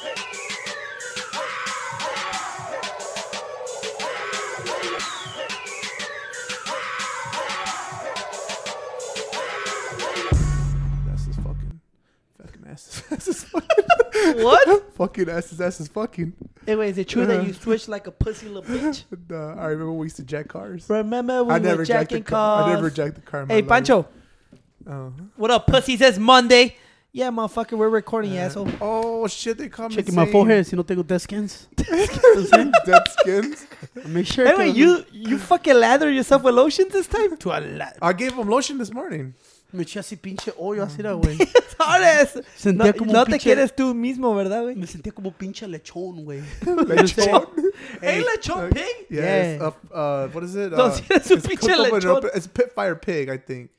What? fucking ass is fucking. Anyway, is it true that you switch like a pussy little bitch? Uh, I remember we used to jack cars. Remember we I were never jacked the jacking car. I never jacked the car. in my Hey, life. Pancho. Oh. What up, pussies? It's Monday. Yeah, motherfucker, we're recording, you asshole. Oh shit! They come Checking my forehead, si no tengo dead skins. Dead skins. Dead skins? Make sure. Anyway, to- you you fucking lather yourself with lotion this time? To a la- I gave him lotion this morning. Me eché así pinche hoyo así era, güey. Ahora Sentía No, como no un te pinche- quieres tú mismo, ¿verdad, güey? Me sentía como pinche lechón, güey. Lechon. Hey, lechon pig. Yeah. Yeah. Uh, uh, what is it? No, Uh, si eres un it's pinche cooked over an lechon. open- It's pit fire pig, I think.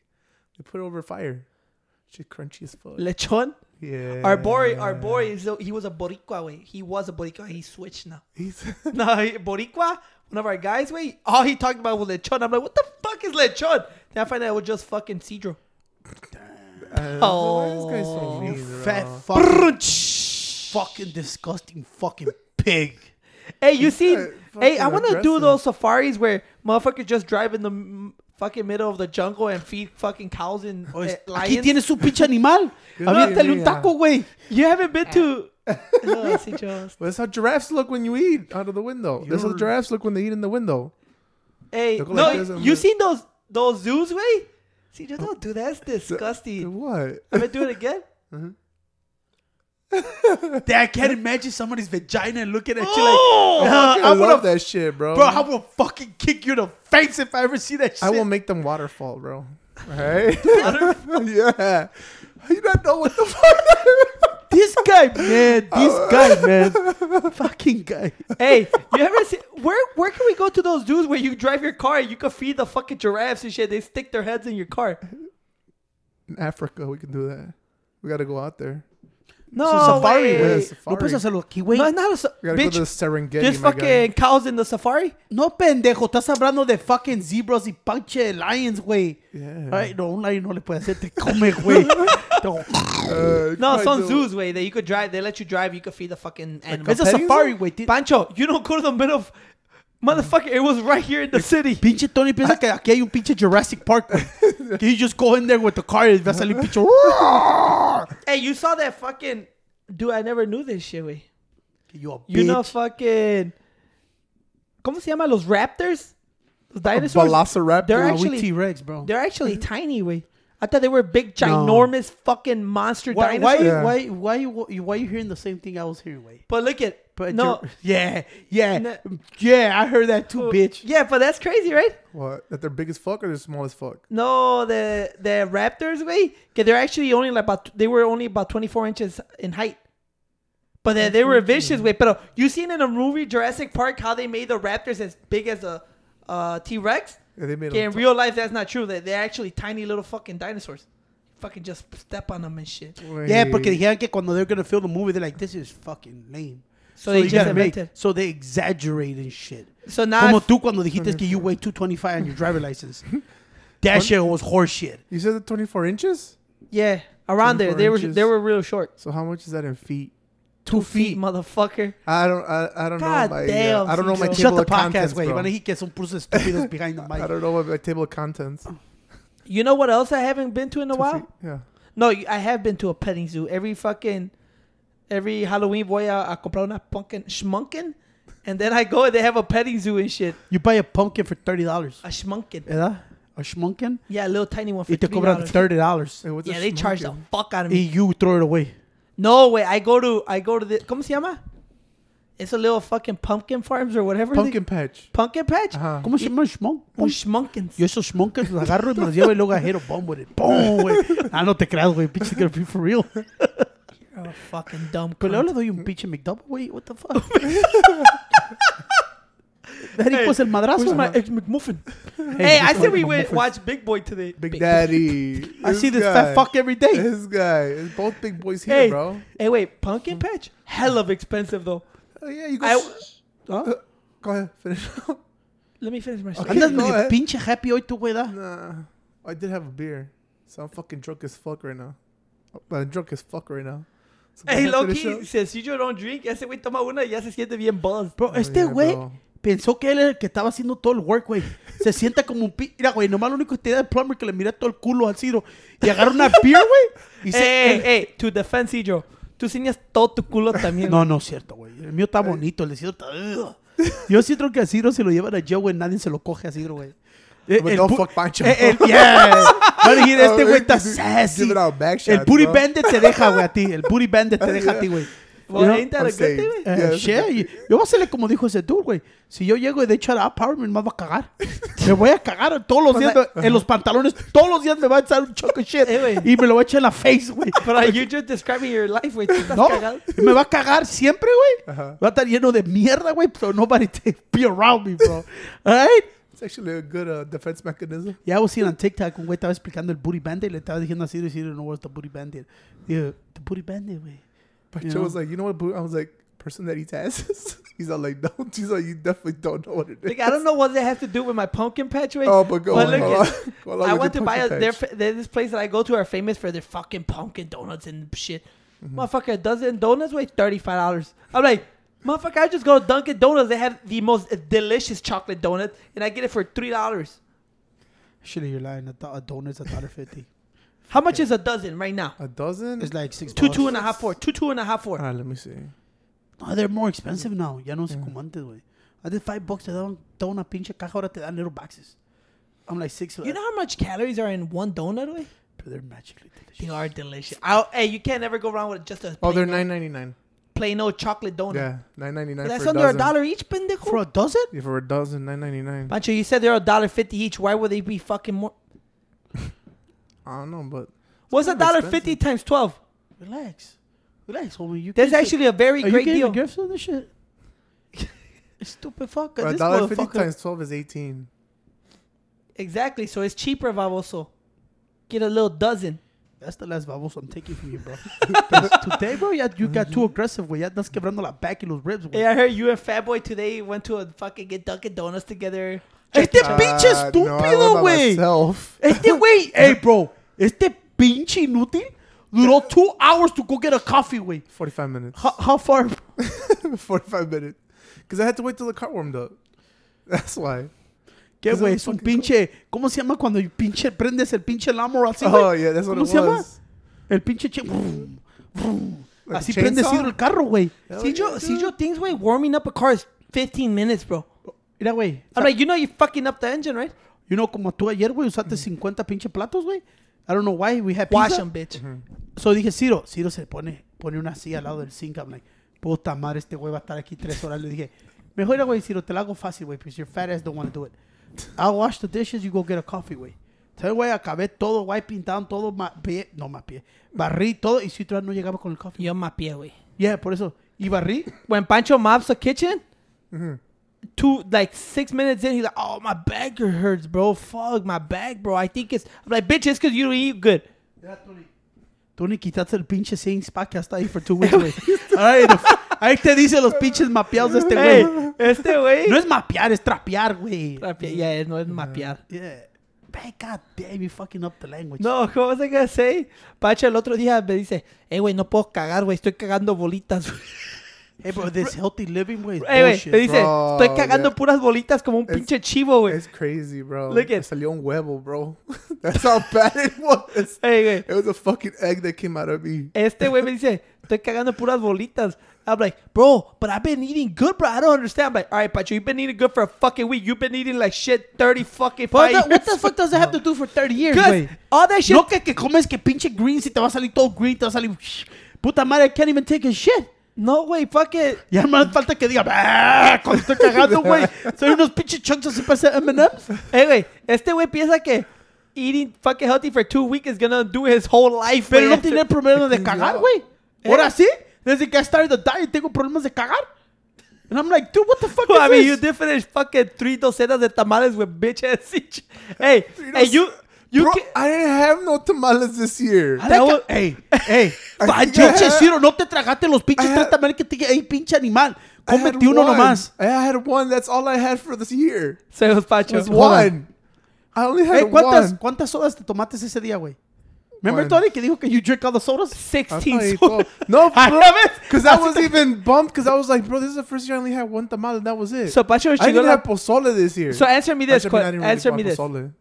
They put it over fire. Shit, crunchy as fuck. Lechon. yeah. Our boy, our boy is he was a boricua, way. He was a boricua. He switched now. He's No, boricua. One of our guys, wait. All he talked about was lechon. I'm like, what the fuck is lechon? Then I find out it was just fucking Cedro. uh, Oh, this guy's so mean, You bro. fat fucking, fucking disgusting fucking pig. Hey, you see? guy Hey, I want to do those safaris where motherfuckers just drive in the fucking middle of the jungle and feed fucking cows and Oh, eh, es- Aquí lions. tienes un pinche animal. Aviéntale un taco, güey. You haven't been to? no, sí, just. Well, that's how giraffes look when you eat out of the window. That's how You're- giraffes look when they eat in the window. Hey, no, like you seen those those zoos, way? See, just don't do that. That's disgusting. what? I'm gonna do it again. Dude, I can't imagine somebody's vagina looking at you like, Oh, I, I love that shit, bro. bro, I will fucking kick you in the face if I ever see that shit. I will make them waterfall, bro. Right? yeah. You don't know what the fuck. This guy, man. This guy, man. Fucking guy. hey, you ever see where where can we go to those dudes where you drive your car and you can feed the fucking giraffes and shit? They stick their heads in your car. In Africa, we can do that. We gotta go out there. No, So safari, güey. safari. No puedes hacerlo aquí, güey. No, it's not a sa- We gotta go bitch. There's fucking cows in the safari. No, pendejo. Estás hablando de fucking zebras y pinche lions, güey. Yeah. Ay, no, un lion no le puede hacer. Te come, güey. No. Uh, No, some do. zoos way that you could drive. They let you drive. You could feed the fucking animals. It's a safari, güey. Pancho, you don't go to the middle of motherfucker. It was right here in the city. Pinche Tony piensa que aquí hay un pinche Jurassic Park, güey. Que you just go in there with the car y va a salir pinche... Hey, you saw that fucking dude? I never knew this shit. Way. You a You know fucking. ¿Cómo se llama los raptors? Los ah, dinosaurs. Velociraptor. They're we actually- T-Rex, bro. They're actually tiny. Way. I thought they were big, ginormous, fucking monster Why, why, dinosaurs. Yeah. why, why, you, why you hearing the same thing I was hearing, güey? But look at But no. you're- yeah, yeah, No. yeah. I heard that too, bitch. Yeah, but that's crazy, right? What? That they're big as fuck or they're small as fuck? No, the the raptors way, que they're actually only like about they were only about 24 inches in height. But they, they were vicious way. But you seen in a movie Jurassic Park how they made the raptors as big as a uh, T Rex? Yeah, they made Okay, them in real life that's not true. They they're actually tiny little fucking dinosaurs. Fucking just step on them and shit. Yeah, porque dijeron que cuando they're gonna film the movie, they're like, this is fucking lame. So, they you just gotta make- so they exaggerate and shit. So now Como if- tú cuando dijiste que you weigh 225 on your driver license. That shit was horse shit. You said the 24 inches? yeah, around there 24 they were they were real short. So how much is that in feet? Two feet, motherfucker. I don't. I, I don't God know my. damn, uh, I don't know my table Shut the of podcast, contents, güey. bro. Van a decir que son puros estúpidos behind the mic. I don't know my table of contents. You know what else I haven't been to in a Two while? feet, Yeah. No, I have been to a petting zoo. Every fucking, every Halloween voy a, a comprar una pumpkin schmunkin, and then I go and they have a petting zoo and shit. You buy a pumpkin for $30. A schmunkin. ¿Verdad? A schmunkin. Yeah, a little tiny one for Y te three cobran dollars. $30. Hey, Yeah, they charge the fuck out of Y me. you throw it away. No way, I go to I go to the ¿Cómo se llama? It's a little fucking pumpkin farms or whatever. they- Pumpkin patch. pumpkin patch. Ajá. ¿Cómo se llama schmunk? Un schmunkins. Yo esos schmunkins los agarro y me los llevo y luego I hit a bomb with it. Boom, güey. Ah, no te creas, güey. Pinche gonna be for real. You're a fucking dumb. Pero luego cunt. le doy un pinche McDouble, güey. What the fuck? Daddy, Hey, el madrazo. Where's my Ajá. ex McMuffin? Hey, I said we went McMuffin. watch Big Boy today. Big Daddy. I see this guy. fat fuck every day. This guy. It's both big boys here, Hey, bro. hey, wait, pumpkin patch? Hell of expensive though. Oh, yeah, you go. I- ¿Ah? go ahead. Finish. Let me finish my story. Okay. Andas go medio ahead. pinche happy hoy tú, güey, da. nah. I did have a beer. So I'm fucking drunk as fuck right now. I'm drunk as fuck right now. Hey, After the Loki, show? si el don't drink, ese güey toma una y ya se siente bien buzz. Bro, este yeah, güey bro. Pensó que él era el que estaba haciendo todo el work, güey. Se sienta como un pi... Mira, güey, nomás lo único que te da el plumber que le mira todo el culo al Ciro y agarra una beer, güey. Y se... Hey, hey, hey, to defend Cedro. Tú enseñas todo tu culo también. No, no es cierto, güey. El mío está bonito, el de Ciro está... Yo siento que a Ciro se lo llevan a Joe, güey. Nadie se lo coge a Ciro, güey. Eh, el don't pu- fuck Pancho. eh, el- yeah. No, dijiste, este Oh, güey está sassy. give it out back El booty bandit te deja, güey, a ti. El booty bandit te deja a ti, güey. Well, You know? ain't that a good thing? Eh, Yeah, shit, yo voy a hacerle como dijo ese dude, güey. Si yo llego y de hecho a la Power, mamá va a cagar. me voy a cagar todos los días en los pantalones. Todos los días me va a echar un choque shit. Eh, y me lo va a echar en la face, güey. Pero you just describing your life, güey. No, cagado. me va a cagar siempre, güey. Ajá. Va a estar lleno de mierda, güey. So nobody to be around me, bro. Alright? It's actually a good uh, defense mechanism. Ya was seeing on TikTok un güey estaba explicando el booty bandit. Le estaba diciendo así, Ciro no what's the booty bandit. Digo, the booty bandit, güey. But You Joe know? was like, you know what? Boo-" I was like, person that eats asses. He's all like, no. He's like, you definitely don't know what it is. Like, I don't know what they have to do with my pumpkin patch, güey. Oh, but go But on. look at- on. Go along I with went to buy a. pumpkin They're, patch. fa- they're this place that I go to are famous for their fucking pumpkin donuts and shit. Mm-hmm. Motherfucker, a dozen donuts weigh thirty five dollars. I'm like, motherfucker, I just go to Dunkin' Donuts. They have the most delicious chocolate donut, and I get it for three dollars. Actually, you're lying. A, do- a donut's a dollar fifty. How much is a dozen right now? A dozen? It's like six Two, bucks. two and a half, four. Two, two and a half, four. All right, let me see. No, they're more expensive now. Ya no sé como antes, güey. I did five bucks. Te daban toda una pinche caja. Ahora te dan little boxes. I'm like six. You uh, know how much calories are in one donut, güey? But they're magically delicious. They are delicious. i hey, you can't ever go wrong with just a Oh, they're nine ninety nine. plain old chocolate donut. Yeah, nine ninety nine. That's for under a a dollar each, pendejo. For a dozen? Yeah, for a dozen, nine ninety nine. Pancho, you said they're a dollar fifty each. Why would they be fucking more? I don't know, but What's a dollar fifty times twelve? Relax. Relax, homie. You That's actually a very Are you great getting deal. gifts on this shit? Stupid fucker. a This dollar fifty motherfucker. times twelve is eighteen. Exactly. So it's cheaper, Vavoso. Get a little dozen. That's the last babos I'm taking from you, bro. 'Cause Today, bro, ya, you got too aggressive, güey. Ya estás quebrando la back y los ribs, güey. Hey, I heard you and Fatboy today went to a fucking get Dunkin' Donuts together. Este Ah, pinche no, I estúpido, went by güey. myself. Este güey, hey, bro. Este pinche inútil duró two hours to go get a coffee, güey. Forty five minutes. How, how far? Forty five minutes. Because I had to wait till the car warmed up. That's why. ¿Qué, güey? Es un pinche. ¿Cómo se llama cuando pinche prendes el pinche lawnmower así, güey? Oh yeah, that's what ¿Cómo it se llama? El pinche. Che... Like Así prende chainsaw? Ciro el carro, güey. See, Joe, see. Joe things, way warming up a car is 15 minutes, bro. Mira, güey. I'm like, you know, you're fucking up the engine, right? You know, como tú ayer, güey, usaste 50 pinche platos, güey. I don't know why. We had Wash pizza. them, bitch. So dije, Ciro, Ciro se pone, pone una silla al lado del sink. I'm like, puta madre, este güey va a estar aquí tres horas. Le dije, mejor, era, güey, Ciro, te la hago fácil, güey, because your fat ass don't want to do it. I'll wash the dishes, you go get a coffee, güey. Entonces, güey, acabé todo, wiping down, todo, ma pie, no, ma pie, barrí todo y Ciro no llegaba con el coffee. Yo pie, güey. Yeah, por eso. Y barrí. When Pancho mops the kitchen. Two like six minutes in, he's like, "Oh, my back hurts, bro. Fuck my back, bro. I think it's." I'm like, "Bitch, it's because you don't eat good." Tony. Tony, quitaste el pinche Sing Spa que hasta ahí for two weeks, güey. Ahí te dice los pinches mapeados de este Hey, güey. este güey. No es mapear, es trapear, güey. Trape- Yeah, no es mapear. Yeah. Man, God damn, you fucking up the language. No, ¿cómo was I gonna say? Pacho el otro día me dice, "Eh, güey, no puedo cagar, güey. Estoy cagando bolitas." güey." Hey, bro, this healthy living, güey, is Eh, güey, bullshit. me dice, bro. "Estoy cagando Yeah. puras bolitas como un It's- pinche chivo, güey." It's crazy, bro. Look at- salió un huevo, bro. That's how bad it was. Hey, güey. It was a fucking egg that came out of me. Este güey me dice, estoy cagando puras bolitas. I'm like, bro, but I've been eating good, bro. I don't understand. I'm like, all right, Pacho, you've been eating good for a fucking week. You've been eating like shit 30 fucking five that- what the fuck does that have to do for 30 years, güey? all that shit. No que, que comes que pinche green, si te va a salir todo green, te va a salir... Puta madre, I can't even take a shit. No, güey, fuck it. Ya más falta que diga, "Ah", cuando estoy cagando, güey. Son unos pinches chunks así para hacer M&M's. Hey, güey, este güey piensa que eating fucking healthy for two weeks is gonna do his whole life, Pero güey. no tiene problema de cagar, güey. Eh. Ahora sí, desde que I started the diet tengo problemas de cagar. And I'm like, dude, what the fuck I is mean, you did finish fucking three docenas de tamales with bitch ass each. Hey, hey, you, you bro, can, I didn't have no tamales this year. I That like was- a- Ey, ey. I pa- Pinche Ciro, no te tragaste los pinches I tres tamales que te dije. Ey, pinche animal. Cómete uno one. nomás. I had one. That's all I had for this year. se los It Pacho. was Hold on. one. I only had Ey, ¿cuántas, one. ¿cuántas sodas te tomaste ese día, güey? Remember Tony que dijo que you drink all the sodas? 16 sodas. No, I bro. Because that was even bumped. Because I was like, bro, this is the first year I only had one tamal and that was it. So Pancho I didn't have pozole this year. So answer me this. Actually, I really answer me this. pozole.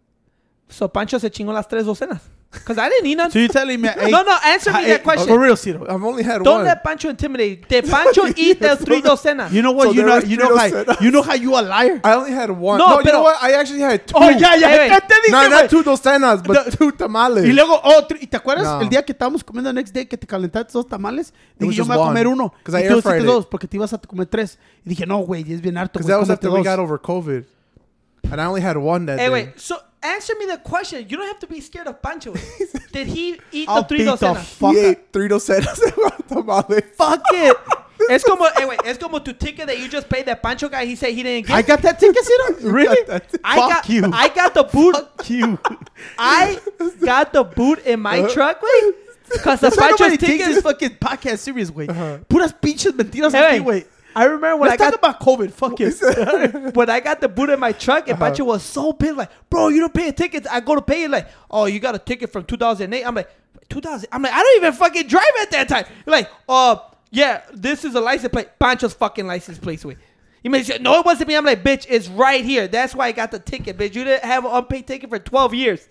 So Pancho se chingó las tres docenas. Because I didn't eat none. So you're telling me, hey, no, no, answer me hey, that question. For real, Ciro. I've only had Don't one. let Pancho intimidate. Did Pancho eat the three docenas? You know what? So you there know, was you three know how docenas. you know how you a liar. I only had one. No, No, you pero- know what? I actually had two. Oh yeah, yeah. Hey, ¿Qué te dije, No, güey? not two docenas, but No. two tamales. Y luego, oh, tri- ¿y te acuerdas No. el día que estábamos comiendo next day que te calentaste dos tamales? Dije, was yo me voy a comer uno. 'Cause I y tú air fried hiciste it. dos porque te ibas a comer tres. Y dije, no, güey, es bien harto. Because güey, that was cómete after we dos. got over COVID. And I only had one that Hey, day. wait. So answer me the question. You don't have to be scared of Pancho. Did he eat I'll the three beat the docenas? fuck he up. ate three docenas and one tamale. Fuck it. Es como, hey, wait, es como tu ticket that you just paid that Pancho guy. He said he didn't get. I got that ticket, Ciro? Really? that ticket. I Fuck got, you. I got the boot. Fuck you. I got the boot in my uh-huh. truck, güey. Cause the That's why Pancho's nobody takes this ticket. fucking podcast serious, güey. Uh-huh. Puras pinches mentiras Hey, aquí, güey. I remember when Let's I talk got about COVID. Fuck it. when I got the boot in my truck, Uh-huh. and Pancho was so pissed, like, bro, you don't pay a ticket. I go to pay it, like, oh, you got a ticket from 2008. I'm like, 2000. I'm like, I don't even fucking drive at that time. Like, oh, yeah, this is a license plate. Pancho's fucking license plate, wait. You mean no, it wasn't me. I'm like, bitch, it's right here. That's why I got the ticket, bitch. You didn't have an unpaid ticket for 12 years.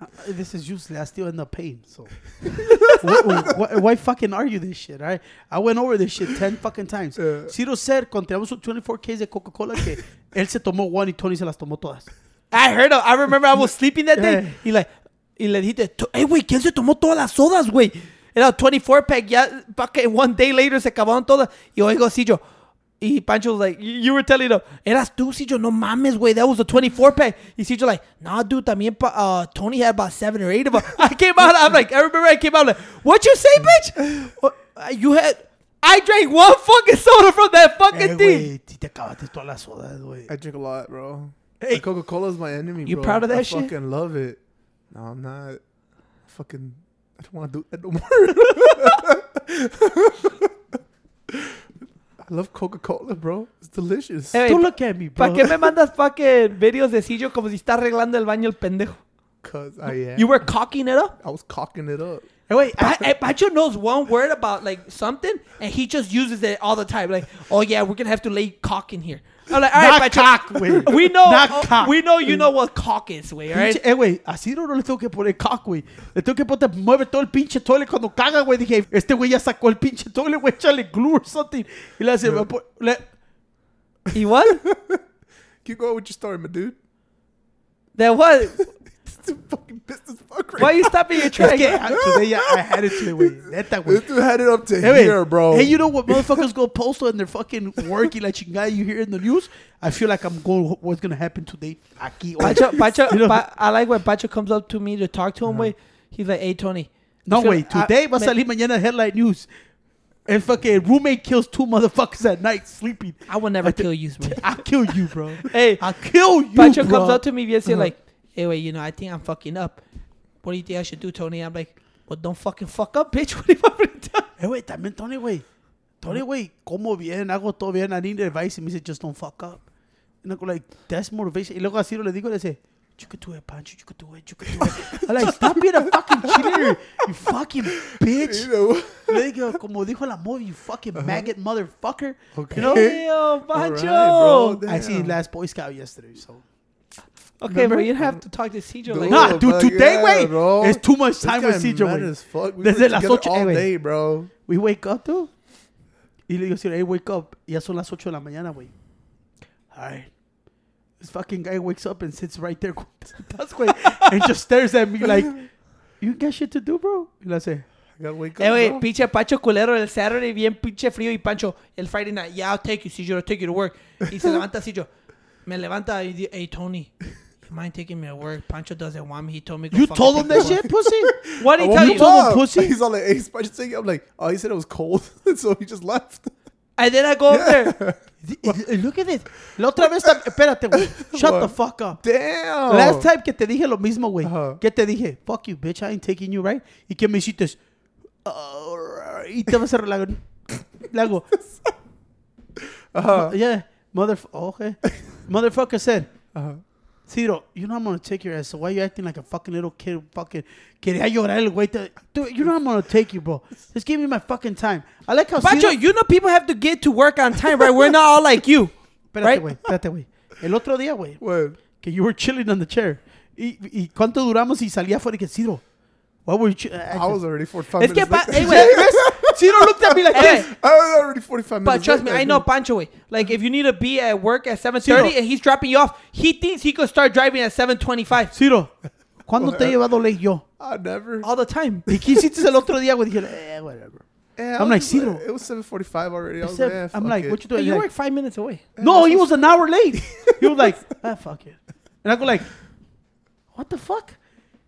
Uh, this is useless. I still end up paying. So why, why, why fucking argue this shit? All right, I went over this shit ten fucking times. Yeah. Ciro said cuando teníamos 24 Ks de Coca Cola que él se tomó one y Tony se las tomó todas. I heard him. I remember I was sleeping that day. Yeah. Y like, y le dijiste, "To- hey, güey, ¿quién se tomó todas las sodas, güey? Era 24 pack, ya, fucking one day later se acabaron todas. Y oigo, Sillo, y Pancho was like, you you were telling him, eras tú, Sillo, no mames, güey, that was a 24 pack. Y Sillo like, nah, dude, también, pa- uh, Tony had about seven or eight of them. I came out, I'm like, I remember I came out, like, what you say, bitch? What, uh, you had, I drank one fucking soda from that fucking Eh, thing. güey, si te acabaste todas las sodas, güey. I drink a lot, bro. Hey. Coca Cola is my enemy. You bro. proud of that I shit? fucking love it. No, I'm not. Fucking. I don't want to do that no more. I love Coca Cola, bro. It's delicious. Hey, Don't pa- look at me, bro. ¿Para qué me mandas fucking videos de Sillo como si está arreglando el baño el pendejo? Cause I am. You were cocking it up? I was cocking it up. Eh, güey, Pa- hasta- eh, Pancho knows one word about like something and he just uses it all the time. Like, oh yeah, we're gonna have to lay cock in here. I'm like, all right, Not Pancho. cock, güey. We know, Not cock. we know you know what cock is, güey. All right. Pinche- Eh, güey, a Ciro no le tengo que poner cock, güey. Le tengo que poner, mueve todo el pinche toilet cuando caga, güey. Dije, este güey ya sacó el pinche toilet, güey, échale glue or something. Y le hace, le, Y what? Keep going with your story, my dude. That what? It's fucking pissed as fuck right Why you stopping your es track? que today I had it today, güey. Neta, güey. This dude had it up to Hey, here, bro. Hey, you know what motherfuckers go postal and they're fucking working like you chingada you hear in the news? I feel like I'm going, what's going to happen today? Aquí. hoy. Pancho, Pancho, You know- Pa- I like when Pancho comes up to me to talk to him, güey. He's like, hey, Tony. No, way. feel- wait. Today I- va a salir mañana headline news. And fucking roommate kills two motherfuckers at night sleeping. I will never I thi- kill you, man. I'll kill you, bro. Hey, I'll kill you, Pancho bro. comes up to me and say Uh-huh. like, "Hey, wait, you know, I think I'm fucking up. What do you think I should do, Tony?" I'm like, "Well, don't fucking fuck up, bitch. What do you want me to do?" Eh, güey, también Tony, güey. Tony, güey, como bien, hago todo bien. I need advice. Y me dice, just don't fuck up. And I go like, that's motivation. Y luego así le digo, le dice, you could do it, Pancho. You could do it. You could do it. I'm like, stop being a fucking cheater, you fucking bitch. You know. Le digo, como dijo la movie, you fucking maggot motherfucker. Okay. You know? Damn, All Pancho. right, bro. I see Damn. Last Boy Scout yesterday, so. Okay, Remember? but you have to talk to Cijo Dude. like, Nah, dude, but today, yeah, güey, bro. it's too much This time guy with CJ, mad güey. as fuck. We Desde were las together ocho- all eh, güey. day, bro. We wake up, dude. Y le digo, "Sir, hey, wake up. Ya son las 8 de la mañana, güey. Alright. This fucking guy wakes up and sits right there That's güey, and just stares at me like, you got shit to do, bro? Y le hace, I gotta wake Eh, up. güey, bro. pinche Pancho culero el Saturday, bien pinche frío y Pancho el Friday night. Yeah, I'll take you, Cijo, I'll take you to work. Y se levanta Cijo. Me levanta y dice, hey, Tony, you mind taking me to work? Pancho doesn't want me. He told me go you fucking told him take that shit, pussy? What did he I tell you? told him, up. pussy? He's all like, hey, Spider saying, I'm like, oh, he said it was cold. so he just left. And then I go up there. Look at this. La otra vez, tam- espérate, güey. Shut the What? fuck up. Damn. Last time que te dije lo mismo, güey. Ajá. ¿Qué te dije? Fuck you, bitch. I ain't taking you, right? ¿Y qué me hiciste? "Alright", y te vas a relajar. Le hago, Uh-huh. yeah, motherf- okay. Motherfucker said, Uh-huh. Ciro, you know I'm gonna take your ass. So why you acting like a fucking little kid? Fucking quería llorar el güey. Dude, you know I'm gonna take you, bro. Just give me my fucking time. I like how Pancho, Ciro. you know people have to get to work on time, right? We're not all like you. Espérate, right? güey. Espérate, güey. El otro día, güey, What? que you were chilling on the chair. ¿Y, y cuánto duramos y salía afuera y que Ciro? Why were you chi- I was already 45 Es que, minutes pa- late. hey, güey. Ciro looked at me like Hey, this. I was already 45 minutes But trust me, I know Pancho way. Like if you need to be at work at 7:30 and he's dropping you off, he thinks he could start driving at 7:25 Ciro, ¿cuándo te he llevado late yo? I never. all the time. ¿Y qué hiciste el otro día, güey? Dije, eh, whatever. Yeah, I I'm like, was- Ciro. It was 7:45 already. I was Except- like, yeah, I'm like, it. what you But doing? you Like, work five minutes away. no, he was an hour late. He was like, ah, fuck it. And I go like, what the fuck?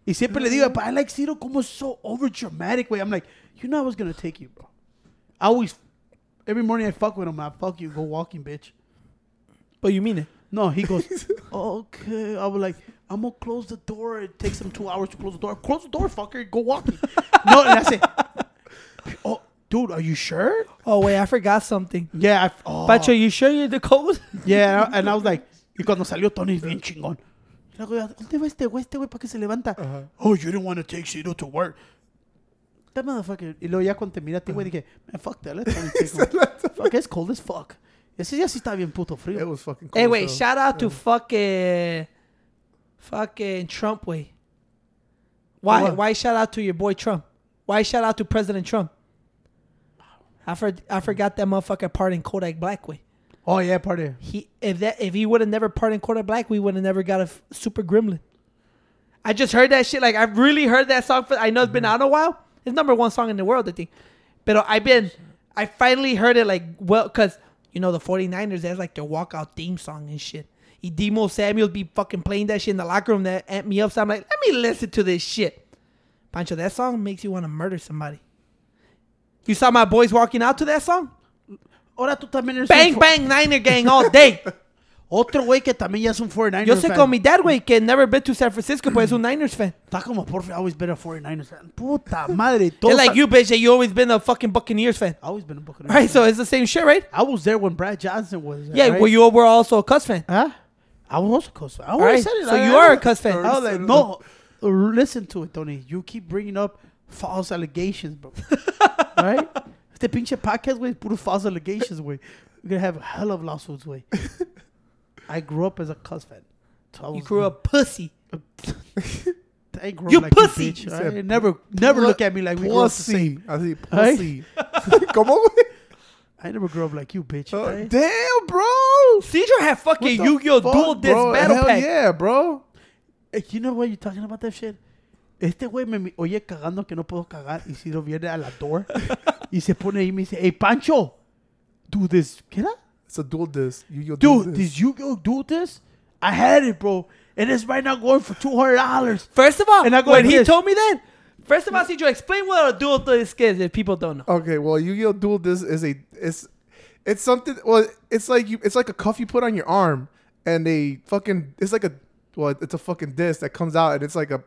Y siempre le digo, mm-hmm. but I like Ciro como so over dramatic, way. I'm like, you know I was gonna take you, bro. I always, every morning I fuck with him. I fuck you, go walking, bitch. But you mean it? No, he goes, okay. I was like, I'm gonna close the door. It takes him two hours to close the door. Close the door, fucker. Go walking. no, and I say, oh, dude, are you sure? Oh wait, I forgot something. Yeah. I, oh. Pancho, you sure you're the code? Yeah, and I, was like, y cuando salió Tony bien chingón. Y luego, ¿dónde va este güey? Este güey, ¿para qué se levanta? Oh, you didn't want to take Ciro to work. That motherfucker. Y luego ya cuando te mira a ti, güey, dije, man, fuck that. Let Tony take him. Fuck, it's cold as fuck. Ese día sí está bien puto It frío. was fucking. hey cold wait, as hell. shout out to fucking fucking Trump way. Why? What? Why shout out to your boy Trump? Why shout out to President Trump? I for, I forgot that motherfucker pardoned Kodak Black way. Oh, yeah, party. He if that if he would have never pardoned Kodak Black, we would have never got a f- Super Gremlin. I just heard that shit. Like I've really heard that song. For I know it's been mm-hmm. out a while. It's number one song in the world, I think. But I've been, I finally heard it like well, cause you know the 49ers that's like their walkout theme song and shit. Deebo Samuel be fucking playing that shit in the locker room that amped me up. So I'm like, let me listen to this shit. Pancho, that song makes you want to murder somebody. You saw my boys walking out to that song? Ahora tú también eres Bang un bang Niner gang all day. Otro güey que también ya es un 49ers Yo sé fan. con mi dad, güey, que never been to San Francisco, pues es un Niners fan. Está como, por always been a 49ers fan. Puta madre. It's todos like you, bitch, that you always been a fucking Buccaneers fan. always been a Buccaneers All right, fan. so it's the same shit, right? I was there when Brad Johnson was there, Yeah, right? well, you were also a Cuz fan. Huh? I was also a Cuz fan. I already Alright, said it. so I- you I- are a Cuz fan. I was like, no, listen to it, Tony. You keep bringing up false allegations, bro. right? Este pinche podcast, güey, puro false allegations, güey. We're gonna have a hell of lawsuits, güey. I grew up as a Cuz fan. So You grew up pussy. I grew You up like pussy. You, bitch, right? said, Never, never look at me like we grew up the same. Pussy. I see Right? pussy. ¿Cómo, güey? I never grew up like you, bitch. Oh, right? damn, bro. Cedro had fucking Yu-Gi-Oh! Duel Disk? Battle Hell Pack. yeah, bro. Eh, you know what you're talking about that shit? Este güey me mi- oye cagando que no puedo cagar y Ciro viene a la door y se pone ahí y me dice, hey Pancho, do this. ¿Qué era? It's a duel disk. You, you'll do Dude, this. did you go do this? I had it, bro. And it's right now going for $200. First of all, And I go when like he this. told me that, first of all, Cedro, explain what a duel disk is if people don't know. Okay, well, Yu-Gi-Oh! Duel Disk is a it's it's something. Well, it's like you it's like a cuff you put on your arm, and they fucking it's like a well, it's a fucking disc that comes out, and it's like a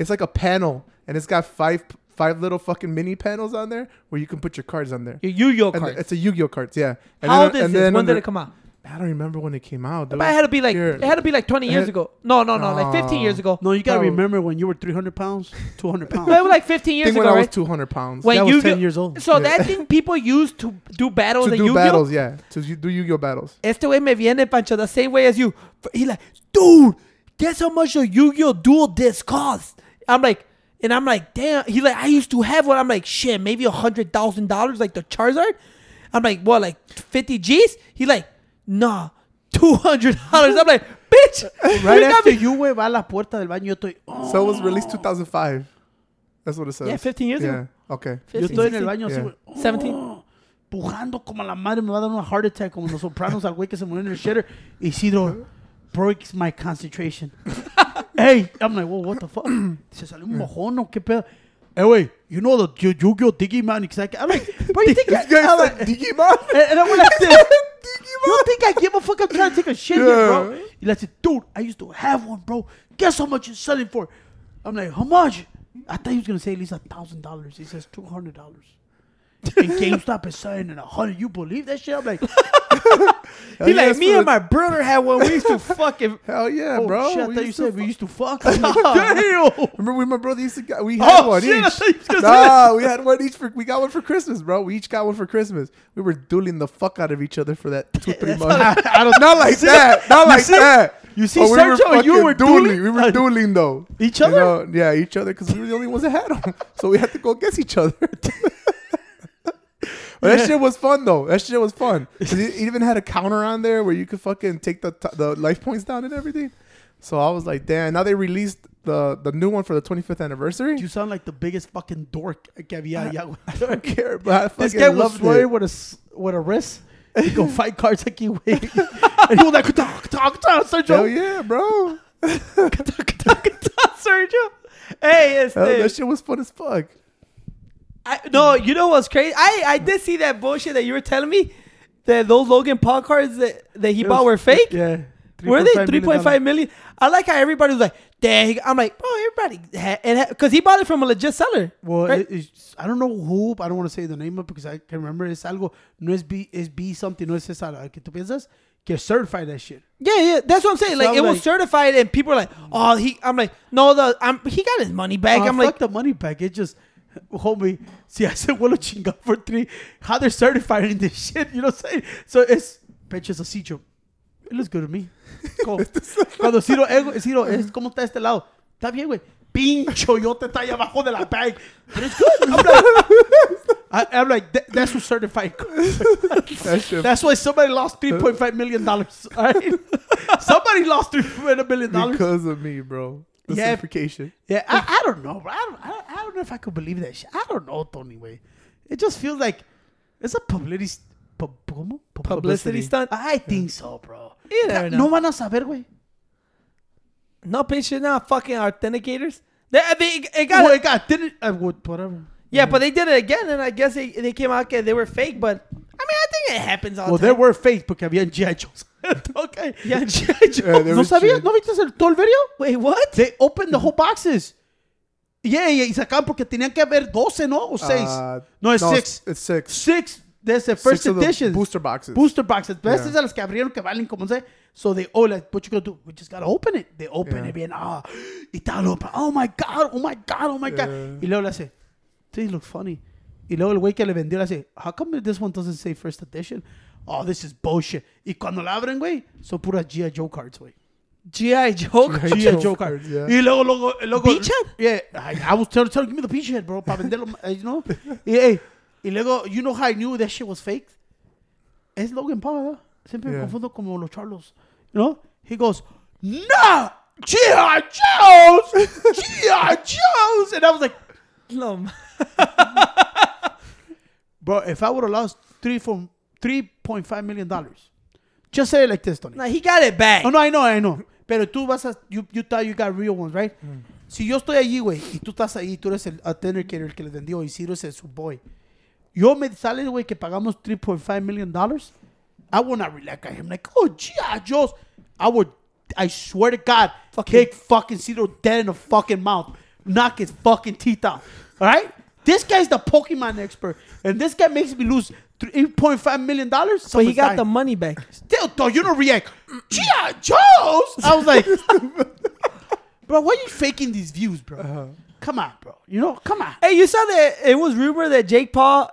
it's like a panel, and it's got five five little fucking mini panels on there where you can put your cards on there. Your Yu-Gi-Oh! And cards. it's a Yu-Gi-Oh! cards, yeah. And How then- old is and this? then When did it come out? I don't remember when it came out. dude. But it had to be like Here. it had to be like 20 years ago. No, no, no, like 15 years ago. No, you gotta Oh. remember when you were 300 pounds, 200 pounds. But it was like 15 I years think when ago, I was 200 pounds. When That was Yu-Gi- 10 years old. So Yeah. that thing people use to do battles to do Yu-Gi-Oh. battles, yeah. To you- do Yu-Gi-Oh! battles. Este güey me viene, Pancho, the same way as you. He like, dude, guess how much a Yu-Gi-Oh! duel disk costs? I'm like, and I'm like, damn. He like, I used to have one. I'm like, shit, maybe a hundred thousand dollars, like the Charizard. I'm like, what, like 50 G's? He like, nah, two hundred dollars. I'm like, bitch, Right you got after me- you, güey, va a la puerta del baño, yo estoy... oh. So it was released 2005. That's what it says. Yeah, 15 years yeah. ago. Okay. Yo 15, estoy en el 16. baño así, Yeah. güey. oh, 17. Pujando como la madre, me va a dar una heart attack como los sopranos al güey que se murió en el shitter. Isidro breaks my concentration. hey, I'm like, well, what the fuck? Se salió un mojón, ¿o qué pedo? Hey, güey, you know the Yu- Yu-Gi-Oh! Digimon? Exactly. I'm like, bro, you think I, I'm like, Digimon. and, and I went like. You think I give a fuck? I'm trying to take a shit here, bro. He like, said, dude, I used to have one, bro. Guess how much it's selling for? I'm like, how much? I thought he was gonna say at least a thousand dollars. He says two hundred dollars. And GameStop is selling at a hundred. You believe that shit? I'm like, He yeah, like me and my brother had one. We used to fucking. Hell yeah, Oh, bro. shit, I We thought you said we used to fuck. Like, Damn. Remember when my brother used to get, we had Oh, one shit, each. thought you was gonna say Nah, we had one each for we got one for Christmas, bro. We each got one for Christmas. We were dueling the fuck out of each other for that two three months. I don't not like that. Not like see- that. you see, Oh, we were Sergio, you were dueling. dueling? We were dueling though. Each You other? know, yeah, each other because we were the only ones that had them. So we had to go against each other. But that shit was fun though. That shit was fun. It even had a counter on there where you could fucking take the t- the life points down and everything. So I was like, damn. Now they released the the new one for the 25th anniversary. You sound like the biggest fucking dork que había allá. I don't care, but I This fucking guy was swearing with a with a wrist. He go fight cards aquí, güey. and he was like, talk, talk, talk, Hell yeah, bro. Sergio. Hey, it's Hell, that shit was fun as fuck. I, no, you know what's crazy? I, I did see that bullshit that you were telling me that those Logan Paul cards that, that he It bought was- were fake. Yeah. Were they three point five million? I like how everybody was like, "Dang!" I'm like, "Oh, everybody," because he bought it from a legit seller. Well, right? it- I don't know who, I don't want to say the name of it because I can remember it's algo, no es B, es B something, no es esa que tú piensas, get certified that shit. yeah, yeah, that's what I'm saying. So Like I'm it was certified, and people are like, "Oh, he." I'm like, "No, the I'm, he got his money back." Uh, I'm fuck like, the money back. It just, homie, si hace vuelo chingado for three, how they're certifying this shit, you know what I'm saying? So it's, pinches yo, it looks good to me. Como- Cuando Ciro, eh, Ciro, es como está este lado. Está bien, güey. Pincho, yo te está ahí abajo de la bag. But it's good. I'm like, I, I'm like that, that's who certified. That's why somebody lost 3.5 million dollars. All right? somebody lost 3 million dollars. because of me, bro. The Yeah. I, I don't know, bro. I don't, I, don't- I don't know if I could believe that shit. I don't know, Tony. Way, it just feels like it's a publicity. Pu, ¿cómo? Pu- Publicity stunt? I think so, bro. You never no van a saber, güey. "No, bitch, you're not fucking authenticators." They, they it got Well, it got didn't uh, what- whatever. yeah, but they did it again, and I guess they, they came out que they were fake. But I mean, I think it happens all Well, the there time. were fake porque habían G.I. Okay. Yeah, ¿No sabías? ¿No viste el, todo el video? Wait, what? They opened the whole boxes. Yeah, yeah, y sacaban porque tenían que haber 12, ¿no? O 6. Uh, no, es no, 6. It's six. 6 desde first Six edition. booster boxes. booster boxes. Pero Yeah. estas a las que abrieron que valen como sé. So they, oh, like, what you gonna do? We just gotta open it. They open Yeah. it bien. Ah, y tal, open. Oh my God, oh my God, oh my God. Yeah. Y luego le hace, this looks funny. Y luego el güey que le vendió le hace, how come this one doesn't say first edition? Oh, this is bullshit. Y cuando la abren, güey, son puras G.I. Joe cards, güey. G.I. Joe. G.I. G.I. Joe cards, yeah. Y luego, luego, luego. Beach head? Yeah, I, I was telling, telling, give me the beach head, bro, para venderlo, you know? y, hey, y luego, you know how I knew that shit was fake? Es Logan Paul, ¿verdad? Siempre me confundo como los Charlos. You know? He goes, no! G.I. Joe's! G.I. Joe's! And I was like, No, man. bro, if I would have lost three from $3.5 million, just say it like this, Tony. Nah, he got it back. Oh, no, I know, I know. Pero tú vas a, you, you thought you got real ones, right? Mm. Si yo estoy allí, güey, y tú estás ahí, tú eres el authenticator, el que le vendió, y Ciro es el su boy. Yo me sale, güey, que pagamos 3.5 million dollars. I will not relax at him. Like, oh, G.I. Joe's. I would, I swear to God, Fucking- kick fucking Ciro dead in the fucking mouth. Knock his fucking teeth out. All right? This guy's the Pokemon expert. And this guy makes me lose 3.5 million dollars. but he got the money back. Still, though, you don't react. G.I. Joe's? I was like, bro, why are you faking these views, bro? Come on, bro. You know, come on. Hey, you saw that it was rumored that Jake Paul,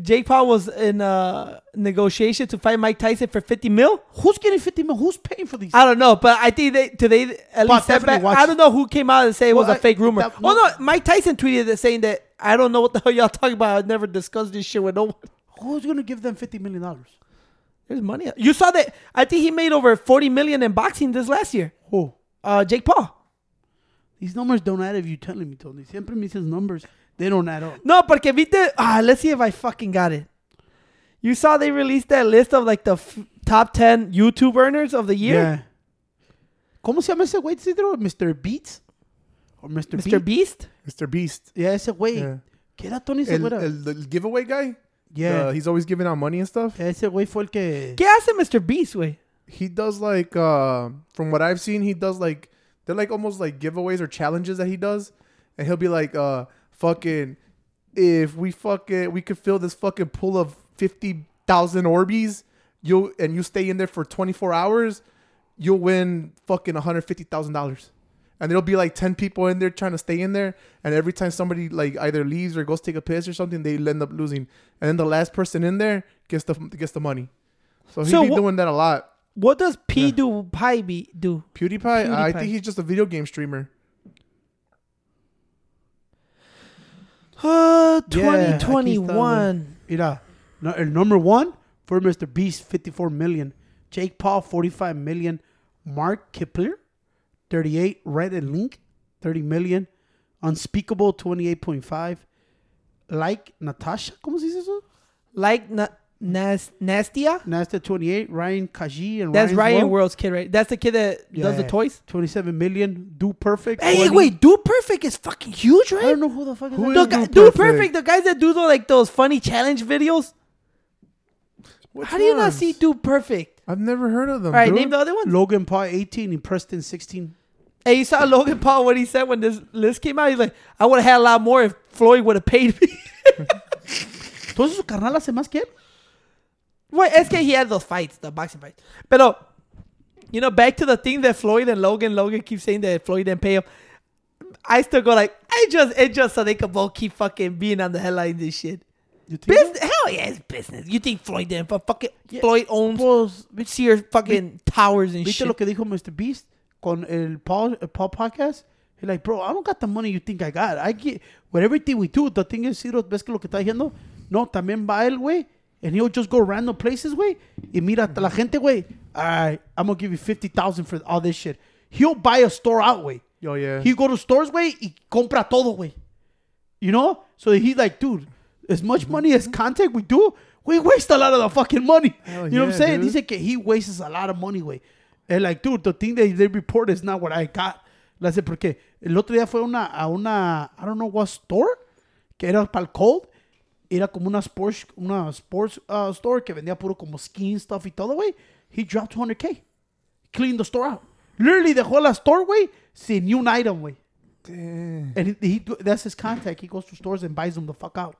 Jake Paul was in uh negotiation to fight Mike Tyson for 50 mil. Who's getting 50 mil? Who's paying for these? I don't know, but I think they today at But least back. I don't know who came out and say it was Well, a fake rumor. that- oh no, Mike Tyson tweeted it saying that I don't know what the hell y'all talking about. I never discussed this shit with no one. Who's going to give them 50 million dollars? There's money. You saw that? I think he made over 40 million in boxing this last year. Who? Uh, Jake Paul. These numbers don't add if you telling me, Tony. Siempre me dices numbers. They don't add up. No, porque viste. Ah, let's see if I fucking got it. You saw they released that list of like the f- top 10 YouTube earners of the year. Yeah. ¿Cómo se llama ese güey, Cidro? Mr. Beats? Or Mr. Mr. Beast. Mr. Beast. Yeah, ese güey. Yeah. ¿Qué era Tony ese El, güey? el, giveaway guy. Yeah. Uh, he's always giving out money and stuff. ese güey fue el que... ¿Qué hace Mr. Beast, güey? He does like, uh, from what I've seen, he does like, they're like almost like giveaways or challenges that he does, and he'll be like, uh, fucking, if we fucking we could fill this fucking pool of fifty thousand Orbeez, you and you stay in there for 24 hours, you'll win fucking 150 thousand dollars. And there'll be like 10 people in there trying to stay in there, and every time somebody like either leaves or goes take a piss or something, they end up losing. And then the last person in there gets the gets the money. So he'd So be wha- doing that a lot. What does P Yeah. do Pi be do? PewDiePie, I think he's just a video game streamer. Uh, Yeah, aquí 2021. Mira, no, number one for Mr. Beast, 54 million. Jake Paul, 45 million. Markiplier, 38. Rhett and Link, 30 million. Unspeakable, 28.5. Like Natasha, ¿cómo se dice eso? like na- Nas- Nastya. Nasty 28. Ryan Kaji and That's Ryan's Ryan World, World's kid, right? That's the kid that does the Yeah. toys. 27 million. Do Perfect. Hey, 20. wait, Dude Perfect is fucking huge, right? I don't know who the fuck is Who that. is The guy, Dude Dude Perfect? Perfect, the guys that do the, like those funny challenge videos. Which How do you not ones? see Dude Perfect? I've never heard of them. All right, dude. name the other one. Logan Paul, 18. And Preston, 16. Hey, you saw Logan Paul what he said when this list came out. He's like, I would have had a lot more if Floyd would have paid me. Entonces su carnal hace más que él. Well, es que he had those fights, the boxing fights. Pero, you know, back to the thing that Floyd and Logan, Logan keep saying that Floyd didn't pay him. I still go like, I just, it just so they can both keep fucking being on the headlines and shit. You think so? Business, hell yeah, it's business. You think Floyd didn't? But fucking Floyd owns Pues, Sears fucking towers and ¿Viste shit. lo que dijo Mr. Beast con el Paul, Paul podcast? He's like, bro, I don't got the money you think I got. I get, with everything we do, the thing is, Ciro, ¿ves que lo que está diciendo? No, también va él, güey. And he'll just go random places, güey. Y mira, hasta la gente, güey. All right, I'm going to give you 50,000 for all this shit. He'll buy a store out, güey. Yo, yeah. He go to stores, güey, y compra todo, güey. You know? So he's like, dude, as much money as content we do, we waste a lot of the fucking money. Hell you know what I'm yeah, saying? dude. Dice que he wastes a lot of money, güey. And like, dude, the thing that they report is not what I got. La sé porque el otro día fue una, a una, I don't know what store, que era para el cold. Era como una sports, una sports uh, store que vendía puro como skin stuff y todo, güey. He dropped 200K. Cleaned the store out. Literally dejó la store, güey, sin ni un item, güey. Damn. And he, he that's his contact. He goes to stores and buys them the fuck out.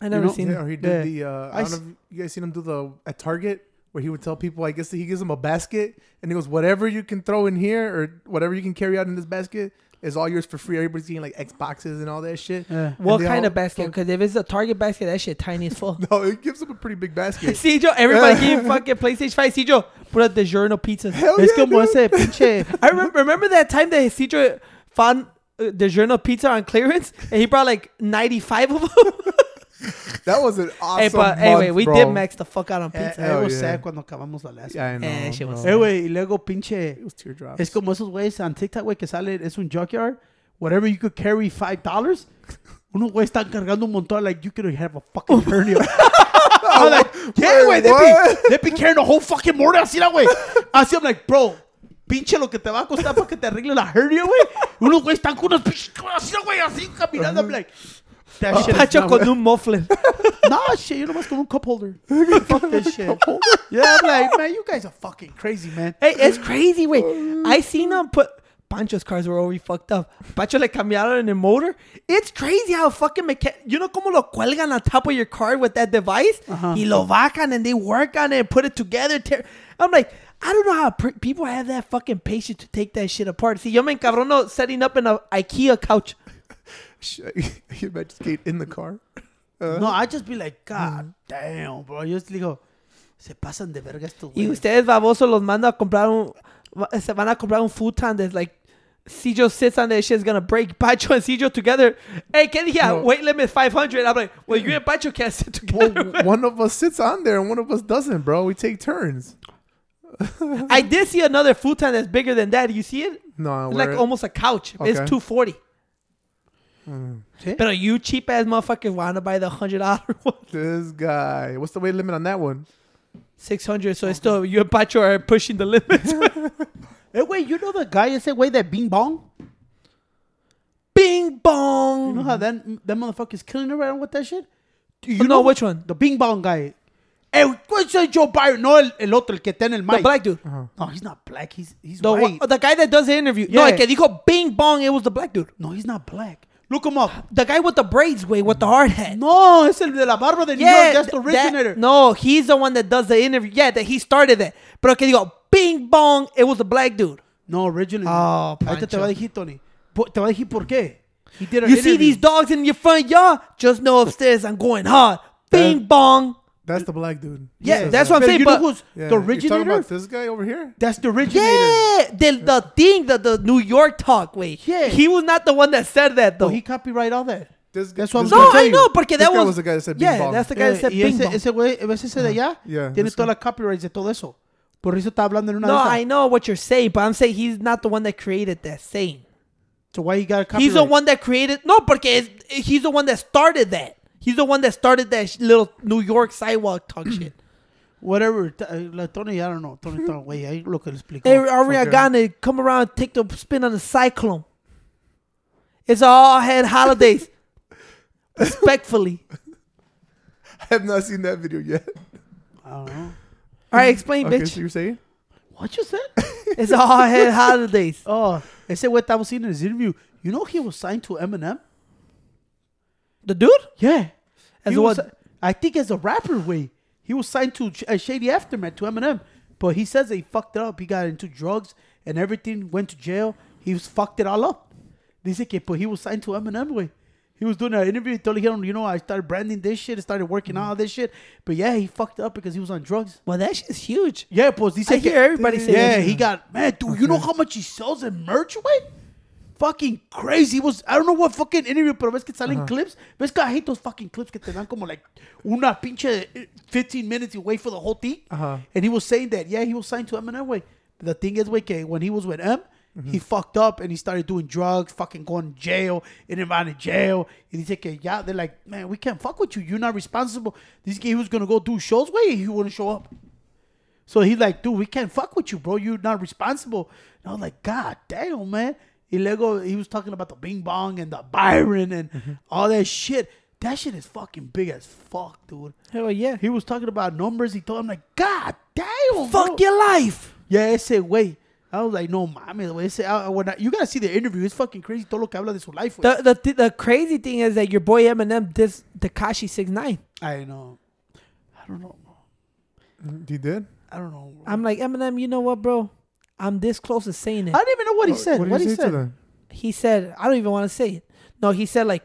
I never know, seen Yeah, or he did Yeah. the. Uh, I I don't s- know if you guys seen him do the at Target where he would tell people. I guess that he gives them a basket and he goes, "Whatever you can throw in here or whatever you can carry out in this basket is all yours for free." Everybody's getting like Xboxes and all that shit. Yeah. What kind all of basket? Because if it's a Target basket, that shit tiny as full. No, it gives them a pretty big basket. See, Joe, everybody give fucking PlayStation 5. See, Joe, put up the Journal pizzas. Hell Es yeah, como dude. ese pinche. I remember, remember that time that Cedro found uh, the Journal pizza on clearance and he brought like 95 of them? That was an awesome. hey, but month, anyway, we bro. did max the fuck out on Eh, pizza. eh, Hell was yeah. sad cuando acabamos la last. Yeah, I know. Eh, shit was bro. Eh, güey, y luego pinche. It was teardrops. Es como esos güeyes en TikTok, güey, que sale, es un junkyard. Whatever you could carry five dollars. Unos güeyes están cargando un montón, like, you could have a fucking hernia. I'm like, yeah, güey, Wait, they be, what? they be carrying a whole fucking morning así, la, güey. Así, I'm like, bro, pinche lo que te va a costar para que te arregle la hernia, güey. Unos güeyes están con unos pinches, así, güey, así, caminando, I'm like, that shit is Pacho not- con muffler. Nah, shit, yo nomás con un cup holder. Fuck this shit. Yeah, I'm like, man, you guys are fucking crazy, man. hey, it's crazy, wait. I seen them put. Pancho's cars were already fucked up. Pancho le cambiaron el motor. It's crazy how fucking mecha- You know como lo cuelgan on top of your car with that device? Uh-huh. Y lo bajan and they work on it and put it together. Tear- I'm like, I don't know how pr- people have that fucking patience to take that shit apart. See, yo me encabrono setting up in a IKEA couch. you imagine skate in the car? Uh, no, I just be like, God mm. damn, bro. Yo just digo, se pasan de verga estos güeyes. Y ustedes, baboso, los manda a comprar un. Se van a comprar un futon that's like. Cijo sits on that shit's gonna break. Pacho and Cijo together. Hey, ¿qué dije? No. Weight limit 500. I'm like, well, you and Pacho can't sit together. Well, one of us sits on there and one of us doesn't, bro. We take turns. I did see another futon that's bigger than that. You see it? No, like it? almost a couch. Okay. It's 240. Mm. are you cheap ass motherfuckers want to buy the hundred dollar one. This guy. What's the weight limit on that one? Six hundred. So okay. it's still you and Pacho are pushing the limit. hey, wait. You know the guy ese way that Bing Bong. Bing Bong. You know how that that motherfucker is killing around with that shit. Do you oh, know, no, which one? The Bing Bong guy. Eh, hey, what's Joe Byron? No, el, el otro, el que está en el mic. The black dude. Uh-huh. No, he's not black. He's he's the, white. The guy that does the interview. Yeah. No, el he called Bing Bong, it was the black dude. No, he's not black. Look him up. The guy with the braids, way with the hard hat. No, it's el de la barba de New York. That's the th- that- originator. no, he's the one that does the interview. Yeah, that he started it. Pero que digo, bing bong, it was a black dude. No, originally. Oh, Ahorita te Pancho. va a decir, Tony. Te va a decir por qué. He did an You see interview. these dogs in your front yard? Just know upstairs I'm going hard. Bing bong. That's the black dude. Yeah, He that's that. what I'm But saying. you know But who's Yeah. the You're talking about this guy over here? That's the originator. yeah, the the thing, the the New York talk way. Yeah. he was not the one that said that though. Oh, he copyright all that. This, That's what I this was no, gonna guy- tell I you. know porque that was, was the guy that said yeah, bong. that's the guy that Eh, said y bing ese, bong. ese güey, ¿ves ese de allá? Yeah, Tiene this todas las copyrights de todo eso. Por eso está hablando en una no, de. I know what you're saying, but I'm saying he's not the one that created that saying. So why you got a copyright? He's the one that created no, porque he's the one that started that. He's the one that started that sh- little New York sidewalk talk shit. Whatever. T- uh, like Tony, I don't know. Tony, Tony, wait, ahí lo que le explico. Hey, Ariana, come around, and take the spin on the cyclone. It's all head holidays. Respectfully. I have not seen that video yet. I don't know. All right, explain, Okay, bitch. so you're saying? What you said? It's all head holidays. oh, ese güey estaba haciendo in his interview. You know he was signed to Eminem? The dude? Yeah. As He a was- what? I think as a rapper way. He was signed to Sh- uh, Shady Aftermath to Eminem. But he says that he fucked it up. He got into drugs and everything, went to jail. He was fucked it all up. Dice que but he was signed to Eminem way. He was doing an interview. He told him, you know, I started branding this shit. I started working Mm-hmm. on all this shit. But yeah, he fucked up because he was on drugs. Well, that shit's huge. Yeah, pues dice I que- hear everybody say Yeah, he got man, dude. You know how much he sells in merch, way? Fucking crazy. He was I don't know what fucking interview, pero ves que salen clips. Ves que I hate those fucking clips que te dan como like una pinche eh, 15 minutes you wait for the whole thing. Uh-huh. And he was saying that yeah, he was signed to Eminem way. The thing is, way, que when he was with M, he fucked up and he started doing drugs, fucking going to jail, in and out of jail. And he said, yeah, they're like, man, we can't fuck with you. You're not responsible. This guy he was gonna go do shows way, he wouldn't show up. So he's like, dude, we can't fuck with you, bro. You're not responsible. And I was like, God damn, man. Y luego, he was talking about the Bing Bong and the Byron and mm-hmm. all that shit. That shit is fucking big as fuck, dude. Hell yeah. He was talking about numbers. He told him like, God damn, Fuck bro. your life. Yeah, ese way. I was like, no mames, güey. Ese, I, when I, you gotta see the interview. It's fucking crazy. Todo lo que habla de su life. The, the th- the crazy thing is that your boy Eminem this Tekashi six nine. I know. I don't know. He did? I don't know. bro. I'm like Eminem. You know what, bro? I'm this close to saying it. I don't even know what he said. What What, did he he say to said? them? he said I don't even want to say it. No, he said like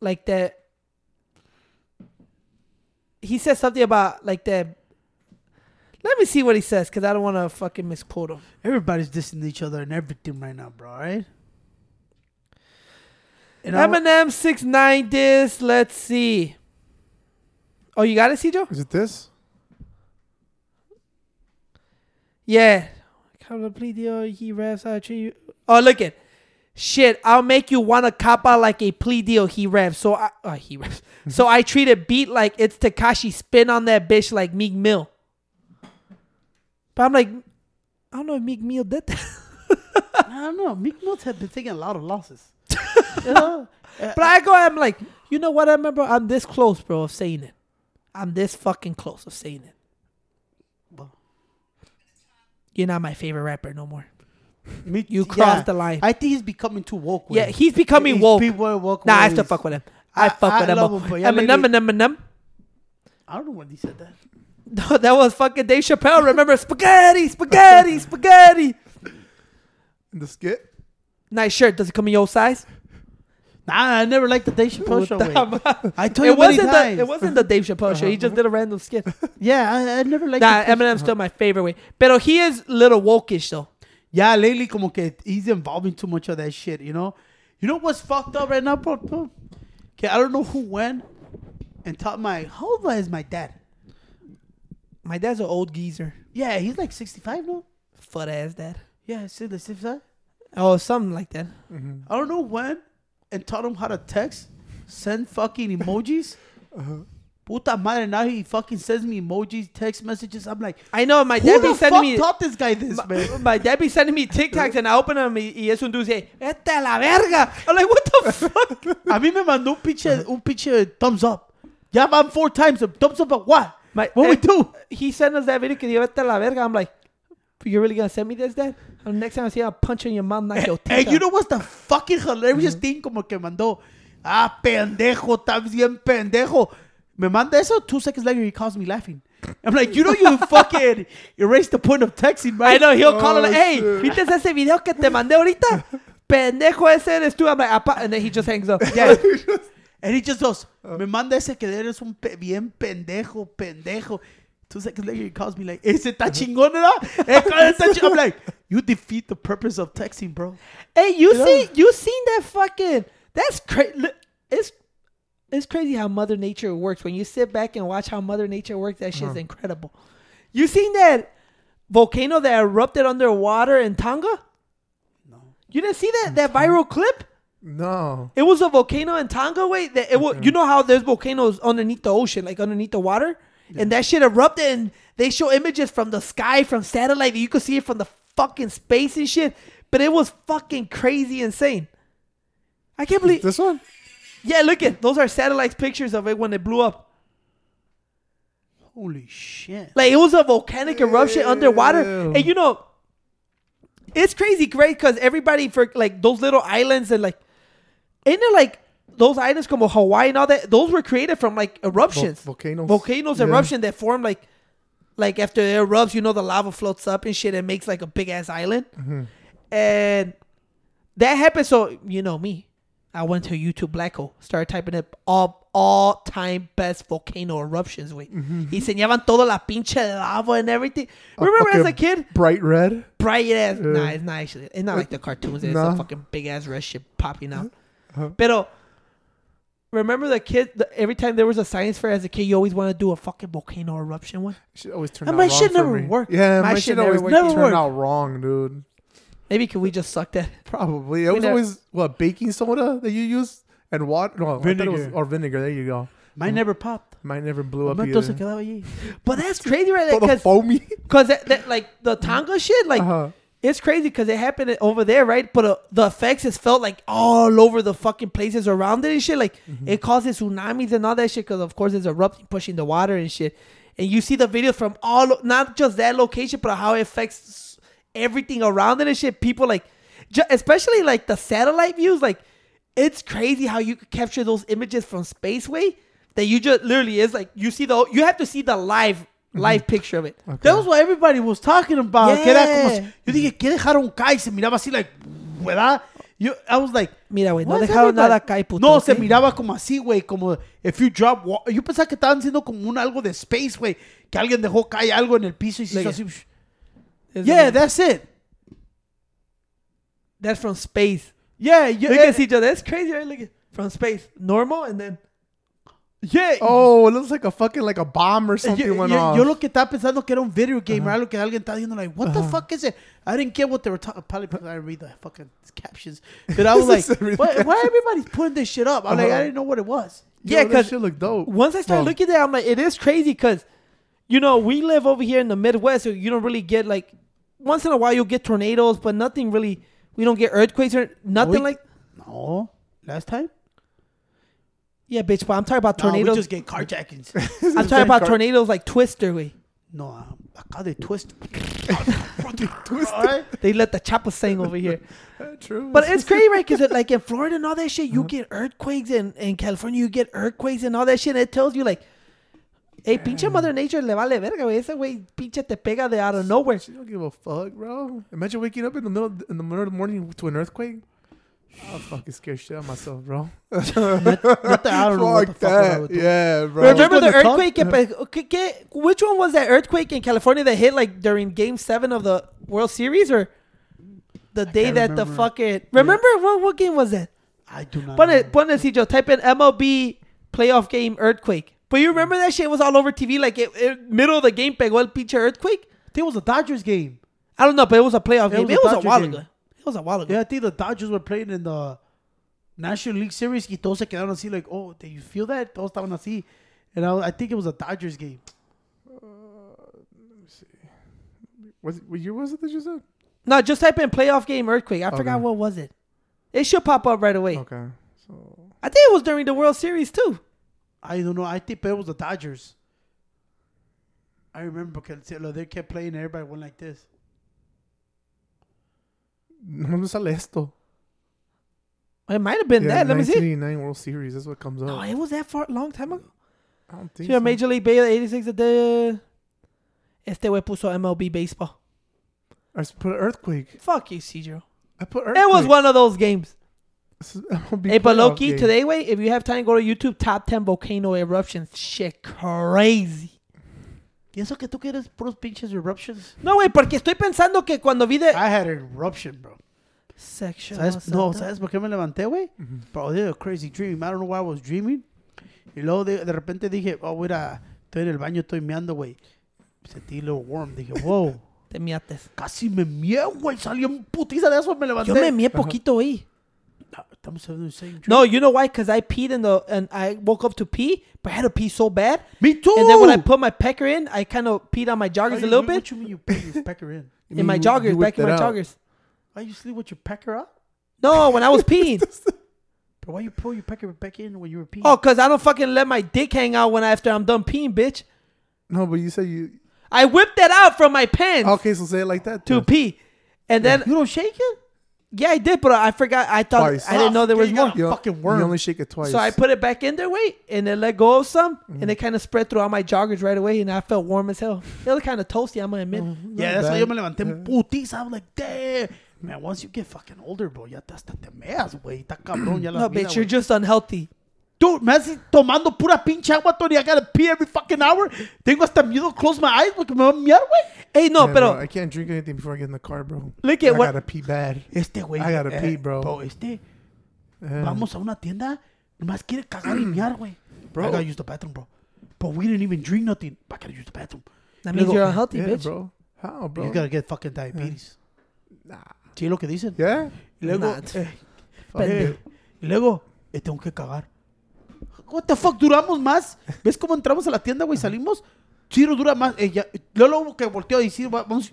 like that. He said something about like that. Let me see what he says because I don't want to fucking misquote him. Everybody's dissing each other and everything right now, bro. Right? And I- Eminem six nine this. Let's see. Oh, you got it, Cjo? Is it this? Yeah. Plea deal. He raps. I treat you. Oh, look it. Shit, I'll make you wanna cop out like a plea deal. He raps. So I, uh, he raps. so I treat a beat like it's Tekashi. Spin on that bitch like Meek Mill. But I'm like, I don't know if Meek Mill did that. I don't know. Meek Mill's had been taking a lot of losses. you know? Uh, but I go, I'm like, you know what? I remember I'm this close, bro, of saying it. I'm this fucking close of saying it. Well. You're not my favorite rapper no more. Me- You yeah. crossed the line. I think he's becoming too woke. Yeah, he's becoming He's woke. People are woke. Nah, I still fuck with him. I, I- fuck I with him. but yeah, Eminem, Eminem, Eminem. I don't know when he said that. No, that was fucking Dave Chappelle. Remember spaghetti, spaghetti, spaghetti. In the skit? Nice shirt. Does it come in your size? Nah, I never liked the Dave Chappelle show. I told you It many wasn't times. the it wasn't the Dave Chappelle show. He just uh-huh. did a random skit. Yeah, I, I never liked. Nah, Eminem's still my favorite way. But he is little wokish though. Yeah, lately, como que he's involving too much of that shit. You know, you know what's fucked up right now, bro? bro? Okay, I don't know who went and taught my. How old is my dad? My dad's an old geezer, Yeah, he's like sixty-five now. fat ass dad. Yeah, he's like sixty-five. Oh, something like that. Mm-hmm. I don't know when, and taught him how to text, send fucking emojis. Puta madre, now he fucking sends me emojis, text messages. I'm like, I know my who dad be sending me. taught this guy this, My, man? my dad be sending me TikToks and I open them y, y es un dude say, "Vete a la verga." I'm like, what the fuck? A mí me mandó un pinche, un pinche thumbs up. Ya van four times. Thumbs up at what? My- what we do? He sent us that video que dio vete a la verga. I'm like, you're really gonna send me this, Dad? And next time I see you, I'll punch you in your mouth, knock your Hey, teeth you out. know what's the fucking hilarious thing? Como que mandó, ah, pendejo, estás bien pendejo. Me manda eso, two seconds later he calls me laughing. I'm like, you know you fucking erased the point of texting, I right? know he'll call Oh, him, hey, shit. ¿viste ese video que te mandé ahorita? Pendejo ese eres tú. I'm like, "Apa," and then he just hangs up. Yeah. And he just goes, me manda ese que eres un pe- bien pendejo, pendejo. Two seconds later he calls me like, ese está chingón, ¿verdad? Eh, ¿cuál está chingón? I'm like, you defeat the purpose of texting, bro. Hey, you Yeah. see, you seen that fucking? That's crazy. It's it's crazy how Mother Nature works. When you sit back and watch how Mother Nature works, that shit's incredible. You seen that volcano that erupted underwater in Tonga? No. You didn't see that that viral clip? No. It was a volcano in Tonga. Wait, that it was. You know how there's volcanoes underneath the ocean, like underneath the water, and that shit erupted. And they show images from the sky, from satellite. You could see it from the fucking space and shit. But it was fucking crazy, insane. I can't believe. This one? Yeah, look at those are satellite pictures of it when it blew up. Holy shit. Like it was a volcanic eruption underwater, and you know, it's crazy, great because everybody for like those little islands and like, ain't it like those islands como Hawaii and all that? Those were created from like eruptions, volcanoes. volcanoes Yeah. eruption that form like, like after it erupts, you know, the lava floats up and shit and makes like a big ass island, Mm-hmm. and that happened. So you know me, I went to YouTube Black Hole, started typing up all all time best volcano eruptions. Wait, y enseñaban toda la pinche lava and everything. Remember as a kid, Bright red. bright ass. Yeah. Nah, it's not actually. It's not like the cartoons. It's Nah. a fucking big ass red shit popping out. Uh-huh. Pero remember the kid. The, every time there was a science fair as a kid, you always want to do a fucking volcano eruption one. Shit always turned And my shit never me. worked. Yeah, My my, shit shit never always worked. Never turned out wrong, dude. Maybe could we just suck that? Probably. It We was never- always what baking soda that you use and water. No, it was Vinegar. or vinegar. There you go. Mine never popped. Mine never blew up either. But that's crazy, right? Because foamy. because that, that like the Tonga shit, like Uh-huh. It's crazy because it happened over there, right? But uh, the effects is felt like all over the fucking places around it and shit. Like it causes tsunamis and all that shit because of course it's erupting, pushing the water and shit. And you see the videos from all, not just that location, but how it affects everything around it and shit. People like, ju- especially like the satellite views, like it's crazy how you could capture those images from space way that you just literally is like you see the you have to see the live live picture of it. That was what everybody was talking about. Que era como, Yeah. yo dije, ¿qué dejaron caer? Se miraba así, like, ¿verdad? Yo, I was like, Mira, güey, no "Why is dejaron everybody-" nada caer, puto. No, se ¿ok? miraba como así, güey, como if you drop Yo pensaba que estaban haciendo como un algo de space, güey, que alguien dejó caer algo en el piso y se hizo Like- así. psh. It's Yeah, like- that's it. that's from space. Yeah, yeah. Look at each other. That's crazy, right? Look at from space, normal, and then yeah. Oh, it looks like a fucking like a bomb or something yo, went yo- off. yo lo que estaba pensando que era un video game, era lo que alguien estaba diciendo, like, what the fuck is it? I didn't get what they were talking. Probably because I didn't read the fucking captions, but I was like, why, why everybody's putting this shit up? I'm like, Uh-huh. I didn't know what it was. Yeah, because shit looked dope. once I started Well- looking at it, I'm like, it is crazy because, you know, we live over here in the Midwest, so you don't really get like, once in a while you'll get tornadoes, but nothing really. We don't get earthquakes or nothing we- like. No, last time. Yeah, bitch. But I'm talking about tornadoes. No, we tornadoes. just get carjackings. I'm talking about tornadoes like Twister way. no, um, acá de twist. Twist. Alright. They let the chopper sing over here. True. But it's crazy, right? Because like in Florida and all that shit, you get earthquakes, and in California you get earthquakes and all that shit. And it tells you like, hey, pinche Mother Nature le vale verga, güey. Ese güey pinche te pega de out of nowhere. She don't give a fuck, bro. Imagine waking up in the middle in the middle of the morning to an earthquake. I'll fucking scare shit out of myself, bro. Not that I don't know what the Fuck fuck I that. would do. Yeah, bro. Remember the the earthquake? que pe- que- que- which one was that earthquake in California that hit like during Game Seven of the World Series, or the day can't that the remember. fucking remember what what game was that? I do not. Pon know. it, pon it, Cijo. Type in MLB playoff game earthquake. But you hmm. remember that shit was all over TV, like it, it- middle of the game, pegó el pinche earthquake. I think it was a Dodgers game. I don't know, but it was a playoff It game. was a it was a while game. ago. It was a while ago. Yeah, I think the Dodgers were playing in the National League Series y todos se quedaron así, like, oh, did you feel that? Todos estaban así. And I, I think it was a Dodgers game. Uh, Let me see, was it, what year was it that you said? No, just type in playoff game earthquake. I forgot what was it. It should pop up right away. Okay. So I think it was during the World Series too. I don't know. I think but it was the Dodgers. I remember because they kept playing everybody went like this. No me sale esto. It might have been Yeah, that. Let me see. 1989 World Series. That's what comes up. No, it was that far a long time ago. I don't think Yeah, so. Major League Baseball 86 de Este güey puso MLB Baseball. I put earthquake. Fuck you, Cedro. I put earthquake. It was one of those games. This is MLB Hey, but playoff low key, game. today, way, if you have time, go to YouTube top 10 volcano eruptions. Shit, crazy. ¿Y eso que tú quieres puros pinches eruptions? No, güey, porque estoy pensando que cuando vi de. I had an eruption, bro. Section. ¿Sabes? No, ¿sabes por qué me levanté, güey? Ujú. Bro, I did a crazy dream. I don't know why I was dreaming. Y luego de, de repente dije, oh, mira, estoy en el baño, estoy meando, güey. Sentí a little warm. Dije, wow. Te miates. Casi me mié, güey. Salí en putiza de eso, me levanté. Yo me mié poquito ahí. No, Estamos hablando the same dream. No, you know why? Because I peed in the. And I woke up to pee, but I had to pee so bad. Me too. And then when I put my pecker in, I kind of peed on my Why joggers you- a little what- bit. What you mean you put your pecker in? You In my mean you- joggers, you back in my it out. joggers. Why you sleep with your pecker up? No, when I was peeing. But why you pull your pecker back in when you were peeing? oh, because I don't fucking let my dick hang out when after I'm done peeing, bitch. No, but you said you. I whipped that out from my pants Okay, so say it like that. to then. pee. And then, you don't shake it? Yeah, I did, but I forgot. I thought, Twice. I didn't know there was you more. You, fucking worm. you only shake it twice. So I put it back in there, wait, and then let go of some, Mm-hmm. and it kind of spread throughout my joggers right away, and I felt warm as hell. It was kind of toasty, I'm gonna admit. Yeah, that's bad. why yo me levanté en Yeah. putiza. I'm like, damn. Man, once you get fucking older, bro, ya te hasta te meas, güey. Está cabrón ya la No, vida, bitch, you're just unhealthy. Dude, me haces tomando pura pinche agua, Tony. I gotta pee every fucking hour. Tengo hasta miedo close my eyes porque me va a miar, güey. Hey, no, Yeah, pero bro, I can't drink anything before I get in the car, bro. look I at what. gotta pee bad. Este güey. I gotta pee, bro. Bro, este, Yeah. vamos a una tienda. Nomás quiere cagar y miar, güey. Bro. I gotta use the bathroom, bro. But we didn't even drink nothing. I gotta use the bathroom. That means you're unhealthy, Yeah, bitch. bro. How, bro? You gotta get fucking diabetes. Nah. ¿Sí es lo que dicen? Yeah. Y luego, eh, eh, y luego, eh, tengo que cagar. What the fuck, duramos más. ¿Ves cómo entramos a la tienda, güey? Salimos. Chiro dura más. Eh, ya, luego luego que volteó y sí, va- vamos.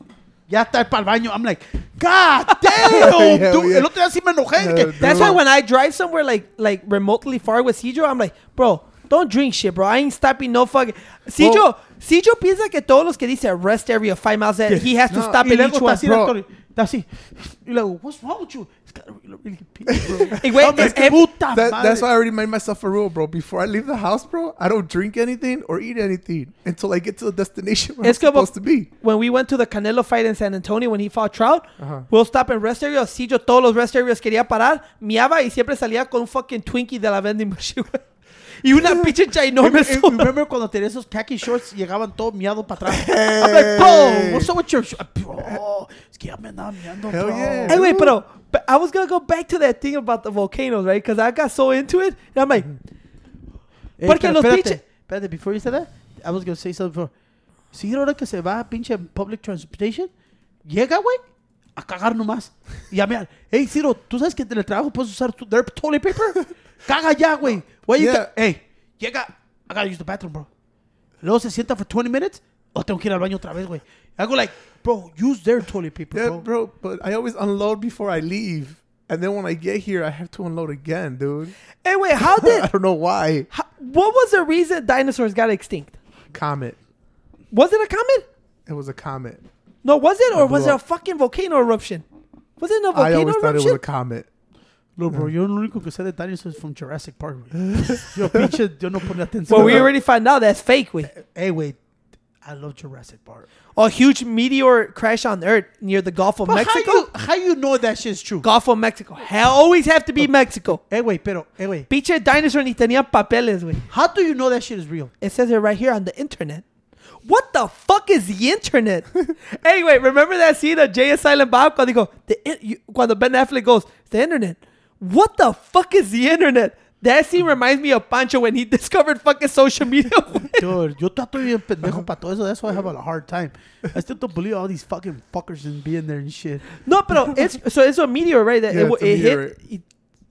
Ya está para el baño. I'm like, God damn, Hell dude. yeah. El otro día sí me enojé. Que- yeah. That's why when I drive somewhere like like remotely far with Cedro, I'm like, bro, don't drink shit, bro. I ain't stopping no fucking. Cedro, Well- Cedro piensa que todos los que dice rest area five miles that he has to No, stop in each one. bro. Está así. Y luego, what's wrong with you? It's gotta really, really pee, bro. Y güey, es- qué puta That, madre. that's why I already made myself a rule, bro. Before I leave the house, bro, I don't drink anything or eat anything until I get to the destination where Es I'm como- supposed to be. when we went to the Canelo fight in San Antonio when he fought Trout, Ajá. we'll stop in rest area. Cedro todos los rest areas quería parar, miaba y siempre salía con un fucking Twinkie de la vending machine. güey. Y una pinche soda. Remember cuando tenía esos khaki shorts llegaban todo miado para atrás. I'm like, bro, what's up with your sh- Bro, es que ya me andaba miando, Hell bro. yeah. Hey, wait, pero, but I was gonna go back to that thing about the volcanoes, right? Because I got so into it. And I'm like, Eh, Porque pero los espérate, pinche- Espérate, before you said that, I was gonna say something before. Si ahora que se va a pinche public transportation, llega, güey, a cagar nomás. Y a mirar, hey, Ciro, ¿tú sabes que en el trabajo puedes usar tu, their toilet paper? Caga ya, güey. Why you Yeah. Hey, llega, I gotta use the bathroom, bro. Luego se sienta for 20 minutes, o tengo que ir al baño otra vez, güey. I go like, bro, use their toilet paper, Yeah, bro. bro. But I always unload before I leave, and then when I get here, I have to unload again, dude. hey, wait, how did... I don't know why. how, what was the reason dinosaurs got extinct? Comet. Was it a comet? It was a comet. No, was it, or was blew it a fucking volcano eruption? Was it a volcano eruption? I always thought it was a comet. No, bro, yo lo único que sé de dinosaurs from Jurassic Park, güey. Yo pinche, yo no ponía atención. well, we already found out that's fake. Wait, Hey, wait. I love Jurassic Park. a huge meteor crash on Earth near the Gulf of But Mexico. How you, how you know that shit's true? Gulf of Mexico. Hell, always have to be Mexico. Eh, hey, wait, pero, eh, hey, wait. Pinche dinosaur ni tenía papeles, güey. How do you know that shit is real? It says it right here on the internet. What the fuck is the internet? anyway, remember that scene of Jay and Silent Bob cuando dijo, the in- you, cuando Ben Affleck goes, the internet. What the fuck is the internet? That scene reminds me of Pancho when he discovered fucking social media. Dude, yo trato bien pendejo para todo eso. That's why I have a hard time. I still don't believe all these fucking fuckers in being there and shit. no, pero it's, so it's a meteor, right? That Yeah, it, it hit. y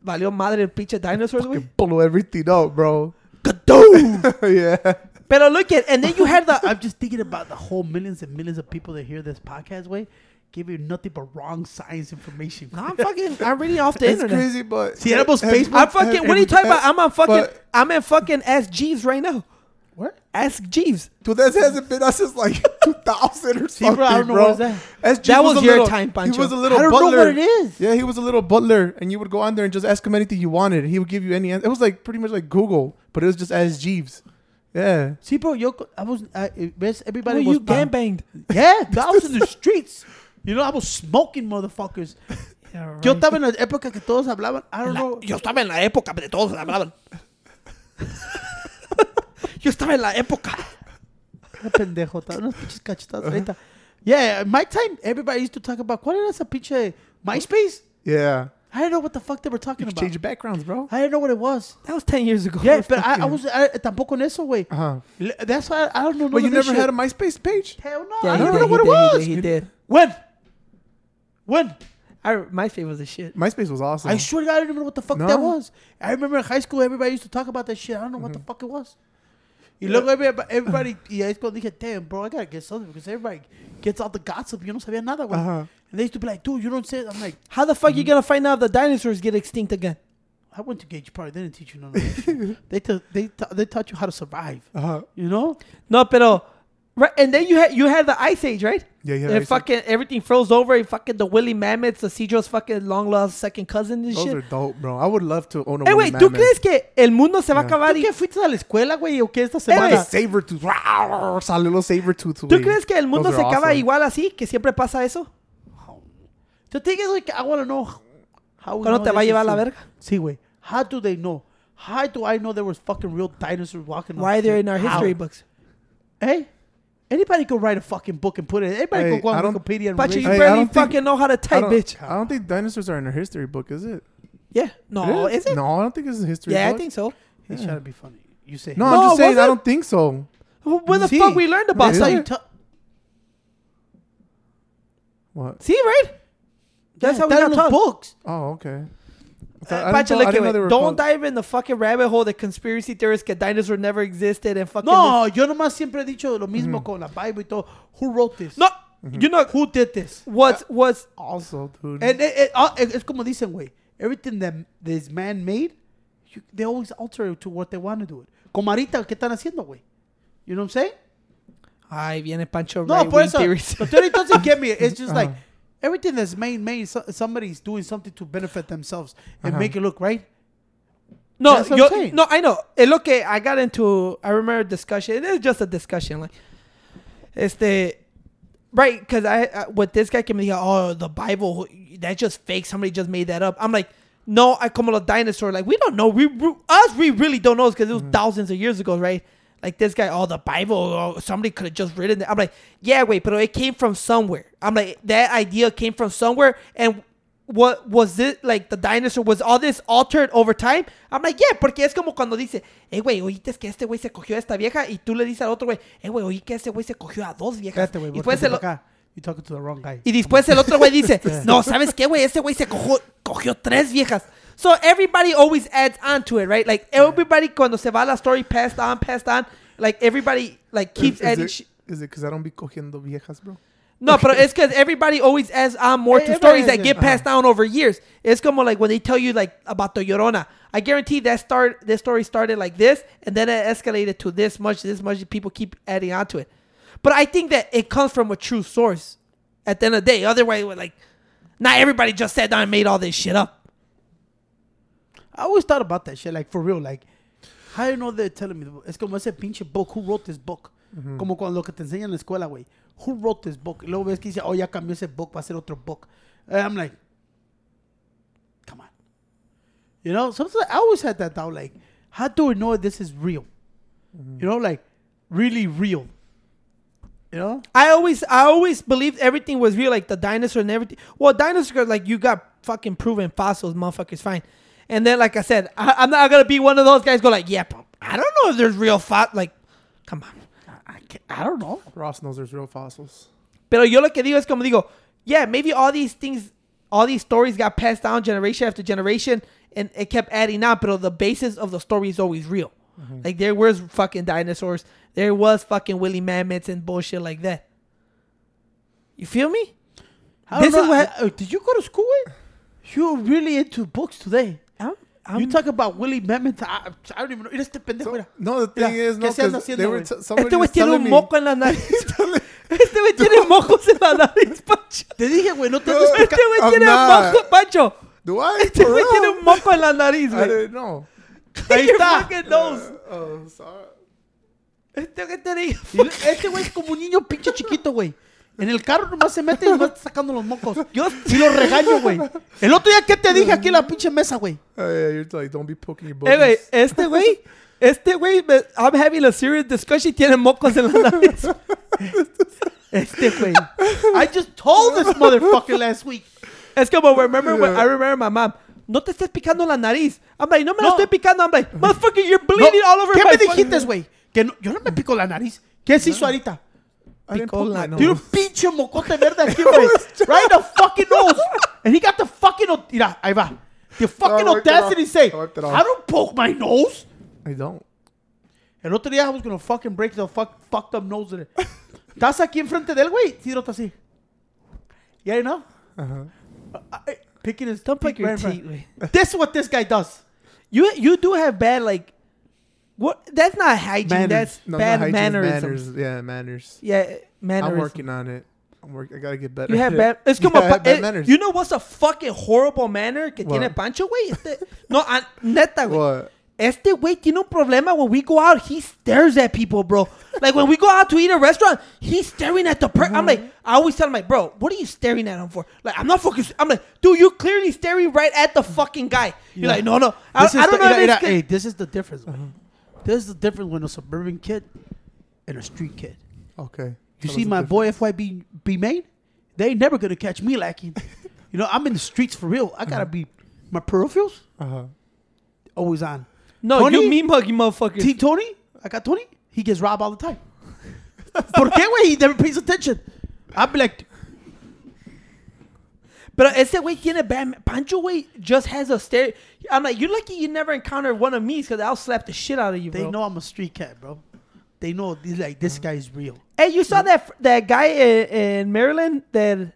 valió madre el pinche dinosaurs, güey. Blow everything up, bro. Yeah. Pero look at, and then you had the, I'm just thinking about the whole millions and millions of people that hear this podcast, way, give you nothing but wrong science information. no, I'm fucking, I'm reading off the It's internet. crazy, but Si éramos have- Facebook, I'm fucking. What are you talking about? I'm on fucking. But- I'm in fucking SGs right now. What? Ask Jeeves. Dude, that hasn't been us since like 2000 or See, something, bro, I don't know bro. what is that. SG That was a your little- time, Pancho. He was a little I don't butler. know what it is. Yeah, he was a little butler, and you would go on there and just ask him anything you wanted. and He would give you any answer. It was like pretty much like Google, but it was just as Jeeves. Yeah. See, bro, yo, I was, I, eh, ves, everybody Well, was you gang banged. Yeah, I was in the streets. You know, I was smoking motherfuckers. Yo estaba en la época que todos hablaban. I don't know. Yo estaba en la época de todos hablaban. Yo estaba en la época. Qué pendejo, estaba unas pinches cachetadas ahorita. Yeah, in my time, everybody used to talk about, ¿cuál era esa pinche MySpace? Yeah. I didn't know what the fuck they were talking can about. change your backgrounds, bro. I didn't know what it was. That was 10 years ago. Yeah, but I, I was I, tampoco en eso, güey. Uh huh. That's why I, I don't know. But you never this had a shit. MySpace page? Hell no. Yeah, I don't did, know what he it was. He did. He did. When? When? I, my favorite was the shit. MySpace was awesome. I swear to God, I don't even know what the fuck No? that was. I remember in high school, everybody used to talk about that shit. I don't know what the fuck it was. Y luego everybody, everybody y ahí es cuando dije, damn, bro, I gotta get something because everybody gets all the gossip. Yo no sabía nada, güey. Uh-huh. And they used to be like, dude, you don't say it. I'm like, How the fuck you gonna find out if the dinosaurs get extinct again? I went to Gage Park. They didn't teach you none of that shit. They, ta- they, ta- they taught you how to survive. Uh-huh. You know? No, pero right, and then you had you had the ice age, right? Yeah, yeah. and fucking everything froze over. And fucking the Willy mammoths, the Cedro's fucking long lost second cousin and Those shit. are dope, bro. I would love to own a Eh, woolly güey, ¿tú mammoth. crees que el mundo se va a acabar? ¿Tú y- qué fuiste a la escuela, güey? ¿O qué esta semana? Sabertooth. Rawr, Sale little Sabertooth. ¿Tú güey. crees que el mundo Those se acaba awesome. igual así? ¿Que siempre pasa eso? The thing is, like, I want to know how we ¿Cuándo te va a llevar a la verga? Sí, güey. How do they know? How do I know there was fucking real dinosaurs walking Why they're in our How? history books? Hey, anybody could write a fucking book and put it. Anybody Hey, could go I on don't- Wikipedia and But read you Hey, I barely don't think- fucking know how to type, don't, bitch. I don't think dinosaurs are in a history book, is it? Yeah. No, is it? No, I don't think it's a history Yeah, I think so. He's trying to be funny. You say No, No, I'm just saying was I don't think so. When the See, fuck we learned about That's that? you it? tell. What? See, right? That's how we that got the taught. books. Oh, okay. I, thought- Uh, I didn't, Pancho, know- look at didn't know it. they were Don't called- dive in the fucking rabbit hole that conspiracy theorists que dinosaurs never existed and fucking. No, yo nomás siempre he dicho lo mismo con la Bible y todo. Who wrote this? this. No, you know Who did this? what's was Also, dude. And it, it, uh, it- es como dicen, güey. Everything that is man-made, you, they always alter it to what they want to do it. Como ahorita, ¿qué están haciendo, güey? You know what I'm saying? Ay, viene Pancho No, right por wing eso. theories. The theory doesn't get me. It's just like Uh-huh. Everything that's made, made, so, somebody's doing something to benefit themselves and Uh-huh. make it look right. No, That's what yo, I'm no, I know. Es lo I got into. I remember a discussion. It is just a discussion, like, it's the right? Because I uh, with this guy came me oh, the Bible, that's just fake. Somebody just made that up. I'm like, no, I como a dinosaur. Like, we don't know. We, we us, we really don't know because it was thousands of years ago, right? Like this guy, oh, the Bible, oh, somebody could have just written it. I'm like, yeah, wait, but it came from somewhere. I'm like, that idea came from somewhere, and what was it like the dinosaur was all this altered over time I'm like yeah porque es como cuando dice eh güey oíste que este güey se cogió a esta vieja y tú le dices al otro güey eh güey oí que ese güey se cogió a dos viejas Espérate, güey. y después el, acá. You're talking to the wrong guy. y después el otro güey dice no sabes qué güey ese güey se cogió cogió tres viejas so everybody always adds on to it right like everybody cuando se va la story passed on passed on like everybody like keeps is, adding it, shit is it because I don't be cogiendo viejas, bro? No, but it's because everybody always adds on more to eh, everybody stories that get passed down over years. It's como like when they tell you like about the Llorona. I guarantee that start this story started like this and then it escalated to this much, this much. People keep adding on to it. But I think that it comes from a true source at the end of the day. Otherwise, like, not everybody just sat down and made all this shit up. I always thought about that shit, like for real. Like, how do you know they're telling me? Es como ese pinche book. Who wrote this book? Mm-hmm. Como cuando lo que te enseñan en la escuela, güey. Who wrote this book? Y luego ves que dice, oh, ya cambió ese book, va a ser otro book. And I'm like, come on. You know, sometimes I always had that doubt. Like, how do we know this is real? Mm-hmm. You know, like really real. You know? I always, I always believed everything was real, like the dinosaur and everything. Well, dinosaurs, like you got fucking proven fossils, motherfuckers, fine. And then, like I said, I, I'm not gonna be one of those guys. Go like, yeah, but I don't know if there's real fat. Like, come on. I, can't, I don't know. Ross knows there's real fossils. Pero yo lo que digo es como digo, yeah, maybe all these things, all these stories got passed down generation after generation, and it kept adding up. But the basis of the story is always real. Like there was fucking dinosaurs, there was fucking woolly mammoths and bullshit like that. You feel me? I This is what- I- uh, did you go to school? Güey? You're really into books today. I'm, You talk about Willie Memon. I, I don't even know. Mira este pendejo. mira. No, the thing Mira, is, no, ¿qué haciendo, güey? este güey tiene un moco en la nariz. este güey tiene mocos en la nariz, Pancho. Te dije, güey, no te No. Este güey tiene not. moco, Pancho. Do I? Este güey tiene un moco en la nariz, güey. know. Ahí está. nose. Oh, sorry. Este güey te digo. Este güey es como un niño pinche chiquito, güey. En el carro nomás se mete y nomás está sacando los mocos. Yo, Y lo regaño, güey. El otro día, ¿qué te dije aquí en la pinche mesa, güey? Yeah, you're like, don't be poking your eh, güey, este güey, este güey, me- I'm having a serious discussion y tiene mocos en la nariz. Este güey. I just told this motherfucker last week. Es como, remember when. I remember my mom. No te estés picando la nariz. I'm like, no me la No. estoy picando. I'm like, motherfucker, you're bleeding all over ¿Qué my me fucking- dijiste, güey? Que no- yo no me pico la nariz. ¿Qué se hizo ahorita? I didn't Picó poke la my nose. Tiene un nose. pinche mocote verde aquí, güey. right in the fucking nose. And he got the fucking... au- Mira, ahí va. The fucking I wiped it audacity off. say, I wiped it off. I don't poke my nose. I don't. El otro día I was gonna fucking break the fuck, fucked up nose in it. ¿Estás aquí enfrente de él, güey? Sí, no está así. Yeah, you know? Uh-huh. I- Picking his Don't pick pick your right teeth, güey. This is what this guy does. You you do have bad like, what? That's not hygiene. Manners. That's No, bad hygiene, manners. Yeah, manners. Yeah, mannerisms. I'm working on it. I'm working. I gotta get better. You have bad. Es Yeah, como. I pa- bad eh, manners. you know what's a fucking horrible manner que What? tiene Pancho, güey? Este, no, ah, neta, güey. Este güey tiene un problema when we go out. He stares at people, bro. Like when we go out to eat a restaurant, he's staring at the person. I'm like, I always tell him, like, bro, what are you staring at him for? Like, I'm not focused. I'm like, dude, you clearly staring right at the fucking guy. You're Yeah. like, no, no. I, I don't the, know. mira, if mira, it's hey, this is the difference, man. This is the difference when a suburban kid and a street kid. Okay. You Tell see my boy FYB be made? They ain't never gonna catch me lacking. you know, I'm in the streets for real. I gotta be my peripherals Uh-huh. always on. No, Tony? you mean muggy motherfucker. T Tony, I got Tony. He gets robbed all the time. ¿Por qué, güey? He never pays attention. I'll be like, Pero ese güey tiene bad. Pancho, güey, just has a stare. I'm like, you're lucky you never encountered one of me because I'll slap the shit out of you, bro. they bro. know I'm a street cat, bro. They know these like this guy is real. Hey, you saw that that guy in, in Maryland that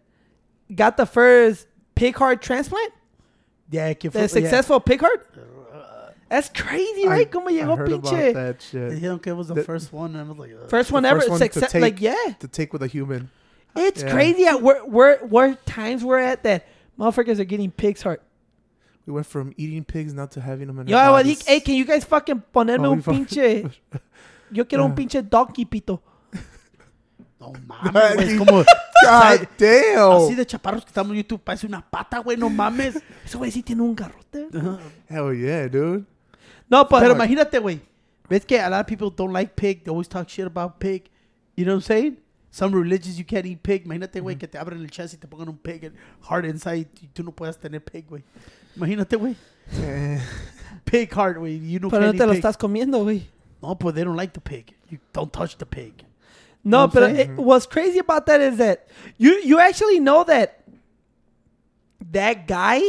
got the first pig heart transplant? Yeah, que The fue, successful pig heart? That's crazy, I- right? Como I llegó heard about pinche. that Yeah. shit. Dijeron que it was the The- first one, and I was like, uh, First one ever. first one to take- like, yeah. To take with a human. It's Yeah. crazy at where, where, where times we're at that motherfuckers are getting pig's heart. We went from eating pigs now to having them in Yo, our what, bodies. hey, can you guys fucking ponerme Oh, un pinche. Yo quiero un Ah. pinche donkey pito. no mames, güey. Como, God damn. así de chaparros que estamos en YouTube, parece una pata, güey, no mames. Ese güey sí tiene un garrote. Hell yeah, dude. No, but. Pero imagínate, güey. Ves que a lot of people don't like pig. They always talk shit about pig. You know what I'm saying? Some religions you can't eat pig. Imagínate, güey, que te abren el chest y te pongan un pig and heart inside y tú no puedes tener pig, güey. Imagínate, güey. Eh, Pig heart, güey. You know pero no te lo pig. estás comiendo, güey. No, but they don't like the pig. You don't touch the pig. No, but it, what's crazy about that is that you you actually know that that guy.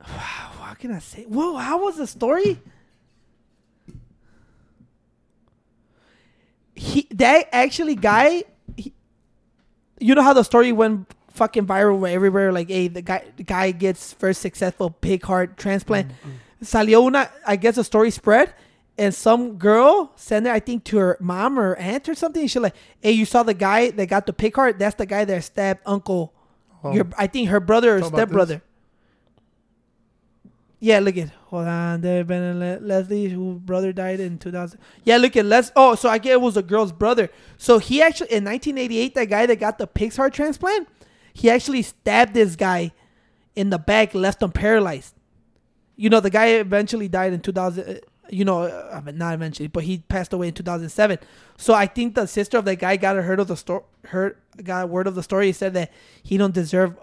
How can I say? Whoa, how was the story? He that actually guy. He, you know how the story went fucking viral everywhere. Like, hey, the guy the guy gets first successful pig heart transplant. Mm, mm. Salió una. I guess the story spread and some girl sent it, I think, to her mom or aunt or something. She like, "Hey, you saw the guy that got the pig heart? That's the guy that stabbed Uncle, Oh. your I think her brother or Talk about this? stepbrother." Yeah, look at hold on, there been a Le- Leslie whose brother died in 2000. Yeah, look at Les. Oh, so I get it was a girl's brother. So he actually in 1988, that guy that got the pig's heart transplant, he actually stabbed this guy in the back, left him paralyzed. You know, the guy eventually died in 2000. uh, You know, uh, not eventually, but he passed away in 2007. So I think the sister of that guy got a heard of the story. Heard got word of the story. He said that he don't deserve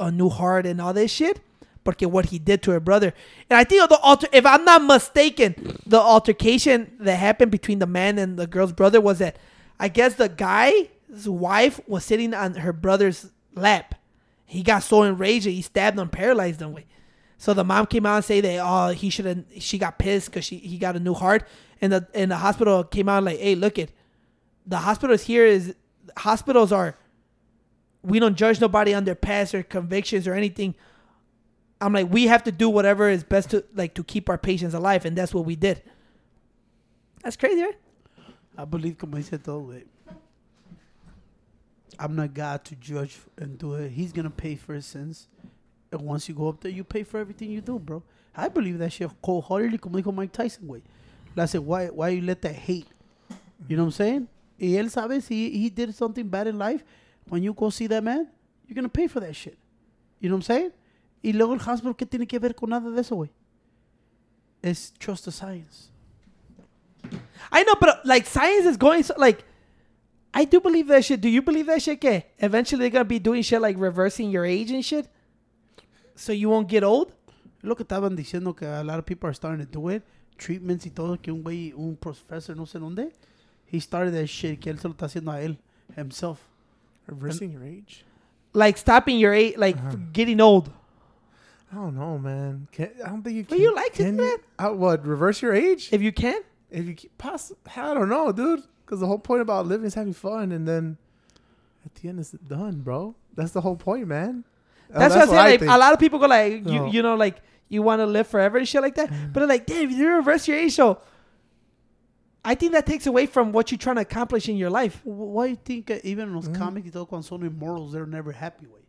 a new heart and all this shit. Porque what he did to her brother. And I think the alter, if I'm not mistaken, the altercation that happened between the man and the girl's brother was that I guess the guy's wife was sitting on her brother's lap. He got so enraged that he stabbed him, paralyzed him. Way. So the mom came out and say that oh he should have she got pissed because she he got a new heart and the and the hospital came out like hey look it the hospitals here is hospitals are we don't judge nobody on their past or convictions or anything I'm like, we have to do whatever is best to like to keep our patients alive, and that's what we did. That's crazy, right? I believe, como dice todo. I'm not God to judge and do it. He's gonna pay for his sins. And once you go up there, you pay for everything you do, bro. I believe that shit wholeheartedly, como dijo Mike Tyson, güey. I said, why, why you let that hate? You know what I'm saying? Y él sabe si he did something bad in life. When you go see that man, you're gonna pay for that shit. You know what I'm saying? Y luego el hospital, ¿qué tiene que ver con nada de eso, güey? Es trust the science. I know, but like science is going so like. I do believe that shit. Do you believe that shit? Que eventually they're gonna be doing shit like reversing your age and shit, so you won't get old. Lo que estaban diciendo que a lot of people are starting to do it. Treatments y todo. Que un güey, un professor, no sé dónde. He started that shit. Que él se lo está haciendo a él. Himself. Reversing your age? Like stopping your age, like getting old. I don't know, man. Can, I don't think you can. But you like it, can you- man. Uh, what? Reverse your age? If you can, if you keep poss- I don't know, dude. Because the whole point about living is having fun, and then at the end it's done, bro. That's the whole point, man. Uh, that's, what I'm what saying. I Like think. a lot of people go like, you No. you know, like you want to live forever and shit like that. Mm. But they're like, damn, you reverse your age, so I think that takes away from what you're trying to accomplish in your life. Why do you think uh, even in those Mm. comics y todo cuando son immortals, they're never happy, güey?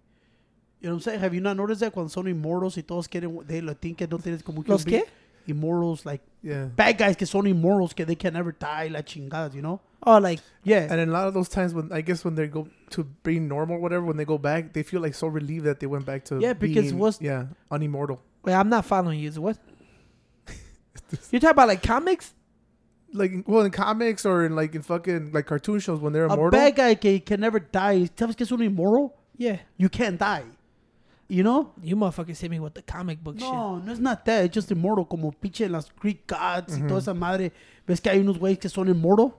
You know what I'm saying? Have you not noticed that cuando son immortals y todos quieren, they lo think que no tienes como que ¿Los un big- qué? Immortals, like yeah. bad guys que son immortals que they can never die, la chingadas, you know? Oh, like Yeah. And then a lot of those times when I guess when they go to being normal, or whatever, when they go back, they feel like so relieved that they went back to Yeah, because being, what's- yeah unimmortal. wait, I'm not following you. So what? You're talking about like comics? Like well, in comics or in like in fucking like cartoon shows when they're a immortal. bad guy que can never die, ¿sabes que es un immoral? Yeah, You can't die. You know? you motherfuckers hit me with the comic book shit. No, no es not that. It's just immortal. Como pinche las Greek gods y toda esa madre. ¿Ves que hay unos güeyes que son immortal?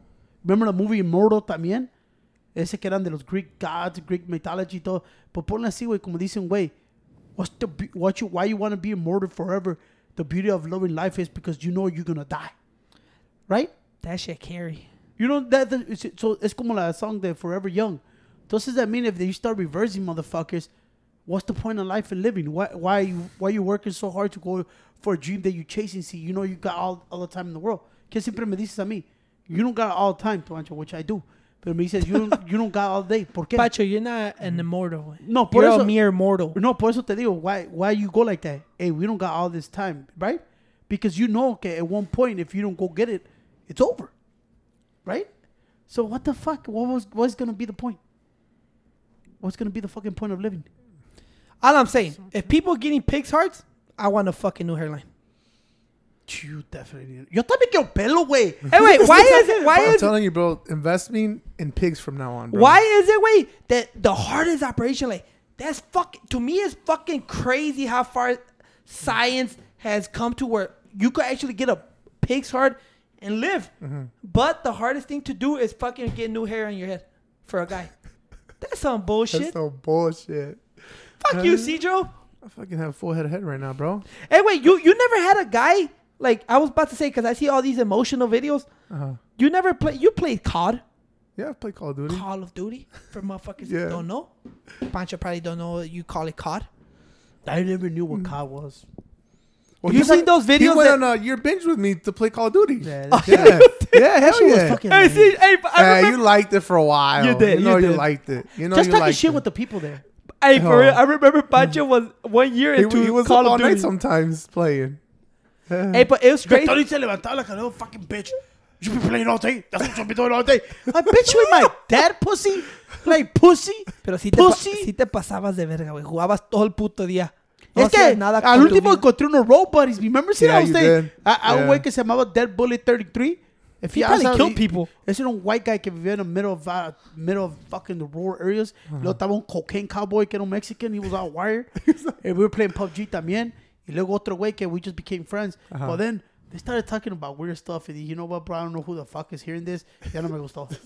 Remember the movie Immortal también? Ese que eran de los Greek gods, Greek mythology y todo. Pues ponle así, güey, como dicen, güey. What's the, be- what you, why you want to be immortal forever? The beauty of loving life is because you know you're going to die. Right? That shit carry. You know that, that it's, so it's como la song de Forever Young. Entonces that mean if they start reversing motherfuckers, what's the point of life and living? Why why you why you working so hard to go for a dream that you chasing? See, you know you got all, all the time in the world. Que siempre me dices a mí, you don't got all the time, Tuancho, which I do. Pero me dices, you don't you don't got all day. ¿Por qué? Pacho, you're not an mm. immortal. No, por you're eso- a mere mortal. No, por eso te digo, why why you go like that? Hey, we don't got all this time, right? Because you know, okay, at one point, if you don't go get it, it's over, right? So what the fuck? What was what's gonna be the point? What's gonna be the fucking point of living? All I'm saying, if people getting pigs hearts, I want a fucking new hairline. You definitely. Yo también quiero pelo, güey. Hey, wait, why is it? Why I'm is telling you, bro. Investing in pigs from now on. Bro. why is it? Wait, that the hardest operation, like that's fucking to me it's fucking crazy how far science has come to where you could actually get a pig's heart and live. Mm-hmm. But the hardest thing to do is fucking get new hair on your head for a guy. That's some bullshit. That's some bullshit. Fuck you, Cedro. I fucking have a full head of head right now, bro. Hey, wait, you you never had a guy like I was about to say because I see all these emotional videos. Uh-huh. You never play. You played COD, Yeah, I play Call of Duty. Call of Duty, for motherfuckers Yeah. that don't know. Pancho probably don't know. You call it COD. I never knew what COD was. Well, You seen went- those He videos went that- on a year binge with me to play Call of Duty. Yeah, Yeah, yeah, hell was yeah. fucking. Hey, see, hey, I remember, you liked it for a while. You did, You know you you, liked it. You know Just you talking shit it. with the people there. Hey, for real, I remember Pancho was one year He, into he was Call up all of night Duty. sometimes playing. Hey, but it was crazy. Tony se levantaba la oh, fucking bitch. You be playing all day. That's what you be doing all day. I bitch with my dad, pussy. Like pussy. Pero sí te, pa- Pussy. sí te pasabas de verga, güey. Jugabas todo el puto día. No es que nada al tu último vida. encontré unos road buddies. Remember seeing Yeah, you did. A, a un Yeah. güey que se llamaba Dead Bullet 33. If He you probably killed people. Ese era un white guy que vivía in the middle of, uh, middle of fucking the rural areas. Luego estaba un cocaine cowboy que era un Mexican. He was all wired. and we were playing PUBG también. Y luego otro güey que we just became friends. Ajá. But then they started talking about weird stuff. And you know what, bro? I don't know who the fuck is hearing this. Ya no me gustó.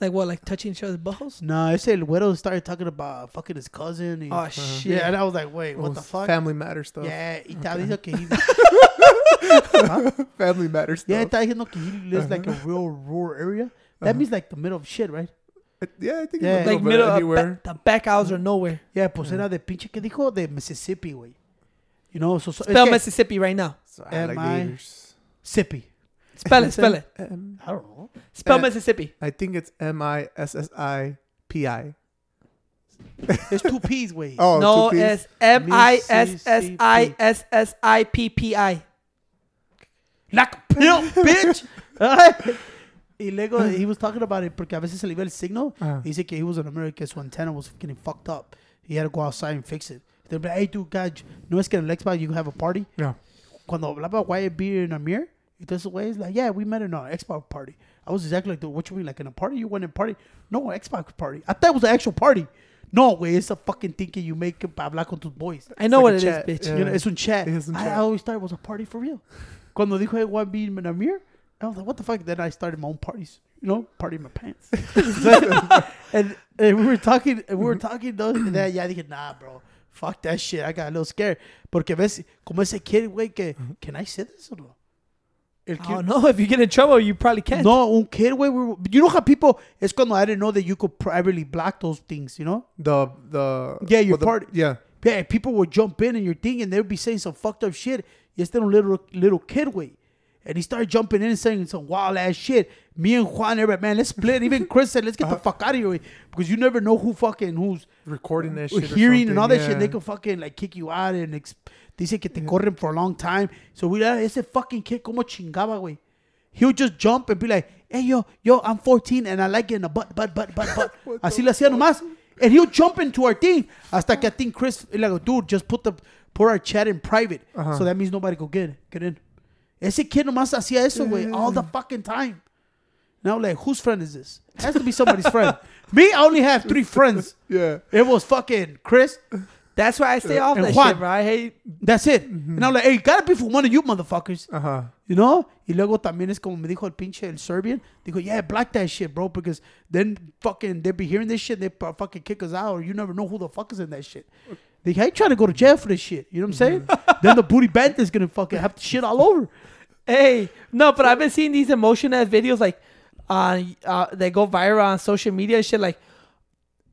Like what? Like touching each other's buttholes? no, ese el güero started talking about fucking his cousin. y- Oh shit. yeah, and I was like, wait, what the fuck? Family matter stuff. Yeah, y estaba diciendo que he, Family matter stuff. yeah, estaba diciendo que he lives like a uh-huh. real rural area. That uh-huh. means like the middle of shit, right? Uh, yeah, I think Yeah. it's a Like little bit middle of anywhere. ba- the back hours are nowhere. Yeah, pues era de pinche que dijo de Mississippi, güey. You know, so, so es Spell que- Mississippi right now. So Am I- alligators. Mississippi. Spell it. Spell it. M- I don't know. Spell Uh, Mississippi. I think it's M I S S I P I. There's two P's, güey. Oh, no, two Ps? it's M I S S I S S I P P I. Like a pill, bitch. Alright. y luego, he was talking about it porque a veces se le iba el signo. Ah. He said que he was in America, su antenna was getting fucked up. He had to go outside and fix it. They'd be like, hey, dude, guys, no es que en el Xbox you have a party. Yeah. Cuando hablaba Wyatt Beer and Amir, y todo eso, güey, it's like, yeah, we met in an Xbox party. I was exactly like, dude, what you mean, like in a party? You went in a party? No, Xbox party. I thought it was an actual party. No, güey, it's a fucking thing que you make para hablar con tus boys. I know like what a it is, chat, bitch. yeah. You know, es un chat. Es un I, chat. I always thought it was a party for real. Cuando dijo hey, one being in Amir, I was like, what the fuck? Then I started my own parties. You know, party in my pants. and, and we were talking, and we were talking, though, and then ya dije, nah, bro. Fuck that shit. I got a little scared. Porque ves, como ese kid, güey, que, can I say this or no? El I don't know. If you get in trouble, you probably can't. No, un kid, güey. we were- You know how people, it's cuando I didn't know that you could privately block those things, you know? The the Yeah, your well, the- party. Yeah. Yeah, people would jump in and your thing, and they would be saying some fucked up shit. Y este era un little little kid, way, and he started jumping in and saying some wild ass shit. Me and Juan, everybody, man, let's split. Even Chris said, let's get the fuck out of here, because you never know who fucking who's Recording that shit. or hearing and all that something, shit. They yeah. could fucking like kick you out and ex- dice que te corren for a long time. So we uh, ese fucking kid como chingaba, way. He would just jump and be like, hey yo, yo, I'm 14 and I like getting a butt, butt, butt, butt, butt. Así le hacía nomás. And he would jump into our thing. Hasta que I think Chris, like, dude, just put the put our chat in private. So that means nobody could get get in. Ese kid nomás hacía eso, güey, all the fucking time. Now, like, whose friend is this? has to be somebody's friend. Me, I only have three friends. Yeah. It was fucking Chris. That's why I stay off And that Juan. shit, bro. I hate. That's it. And I'm like, hey, gotta be for one of you motherfuckers. Uh huh. You know? Y luego también es como me dijo el pinche el Serbian. Dijo, yeah, block that shit, bro, because then fucking they be hearing this shit, they fucking kick us out, or you never know who the fuck is in that shit. They I ain't trying to go to jail for this shit. You know what I'm saying? then the booty bandit is gonna fucking have shit all over. Hey, no, but I've been seeing these emotion ass videos like, uh, uh, they go viral on social media shit. Like,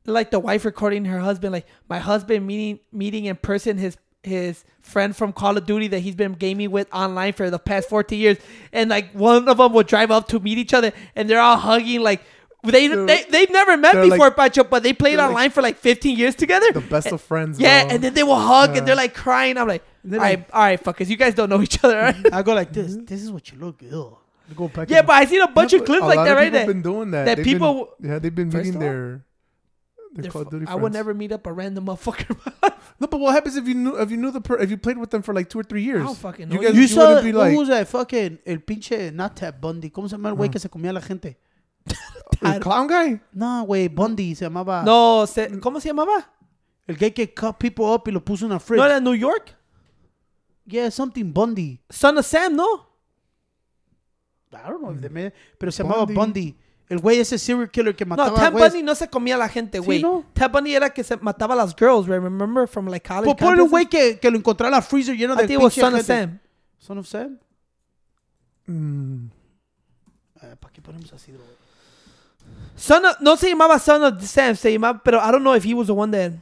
like the wife recording her husband, like my husband meeting meeting in person his his friend from Call of Duty that he's been gaming with online for the past 14 years, and like one of them would drive up to meet each other, and they're all hugging like. They, they they've never met they're before, like- Pacho, but they played they're like- online for like 15 years together. The best of friends. Yeah, bro. and then they will hug and they're like crying. I'm like, all then right, all right, fuckers, you guys don't know each other. Right? I go like this. Mm-hmm. This is what you look. Ew. I go back. yeah, in- but I seen a bunch Yeah, of clips a like lot that of right people there. been doing that. that They've people- Been, yeah, they've been First meeting of all, their. Their They're Call of fu- Duty I would never meet up a random motherfucker. No, but what happens if you knew if you knew the per, if you played with them for like two or three years? don't fucking You guys, You you, saw wouldn't be like, who was that fucking el pinche not Ted Bundy? ¿Cómo se llama el güey que se comía a la gente? the clown guy. No, güey, Bundy se llamaba. no, se, ¿cómo se llamaba? El gay que cut people up y lo puso en la fridge. No era New York. Yeah, something Bundy. Son of Sam, no. I don't know if they made pero se llamaba Bundy. El güey ese serial killer que No, mataba Ted güeyes. Bundy no se comía a la gente, Sí, güey. ¿no? Ted Bundy era que se mataba a las girls, right? Remember from like college. Pues un campuses? güey que, que lo encontró en la freezer lleno I de pinche Son of. Sam. Son of Sam. Mm. Eh, ¿Para qué ponemos así, bro? Son of, no se llamaba Son of Sam, se llamaba, pero I don't know if he was the one that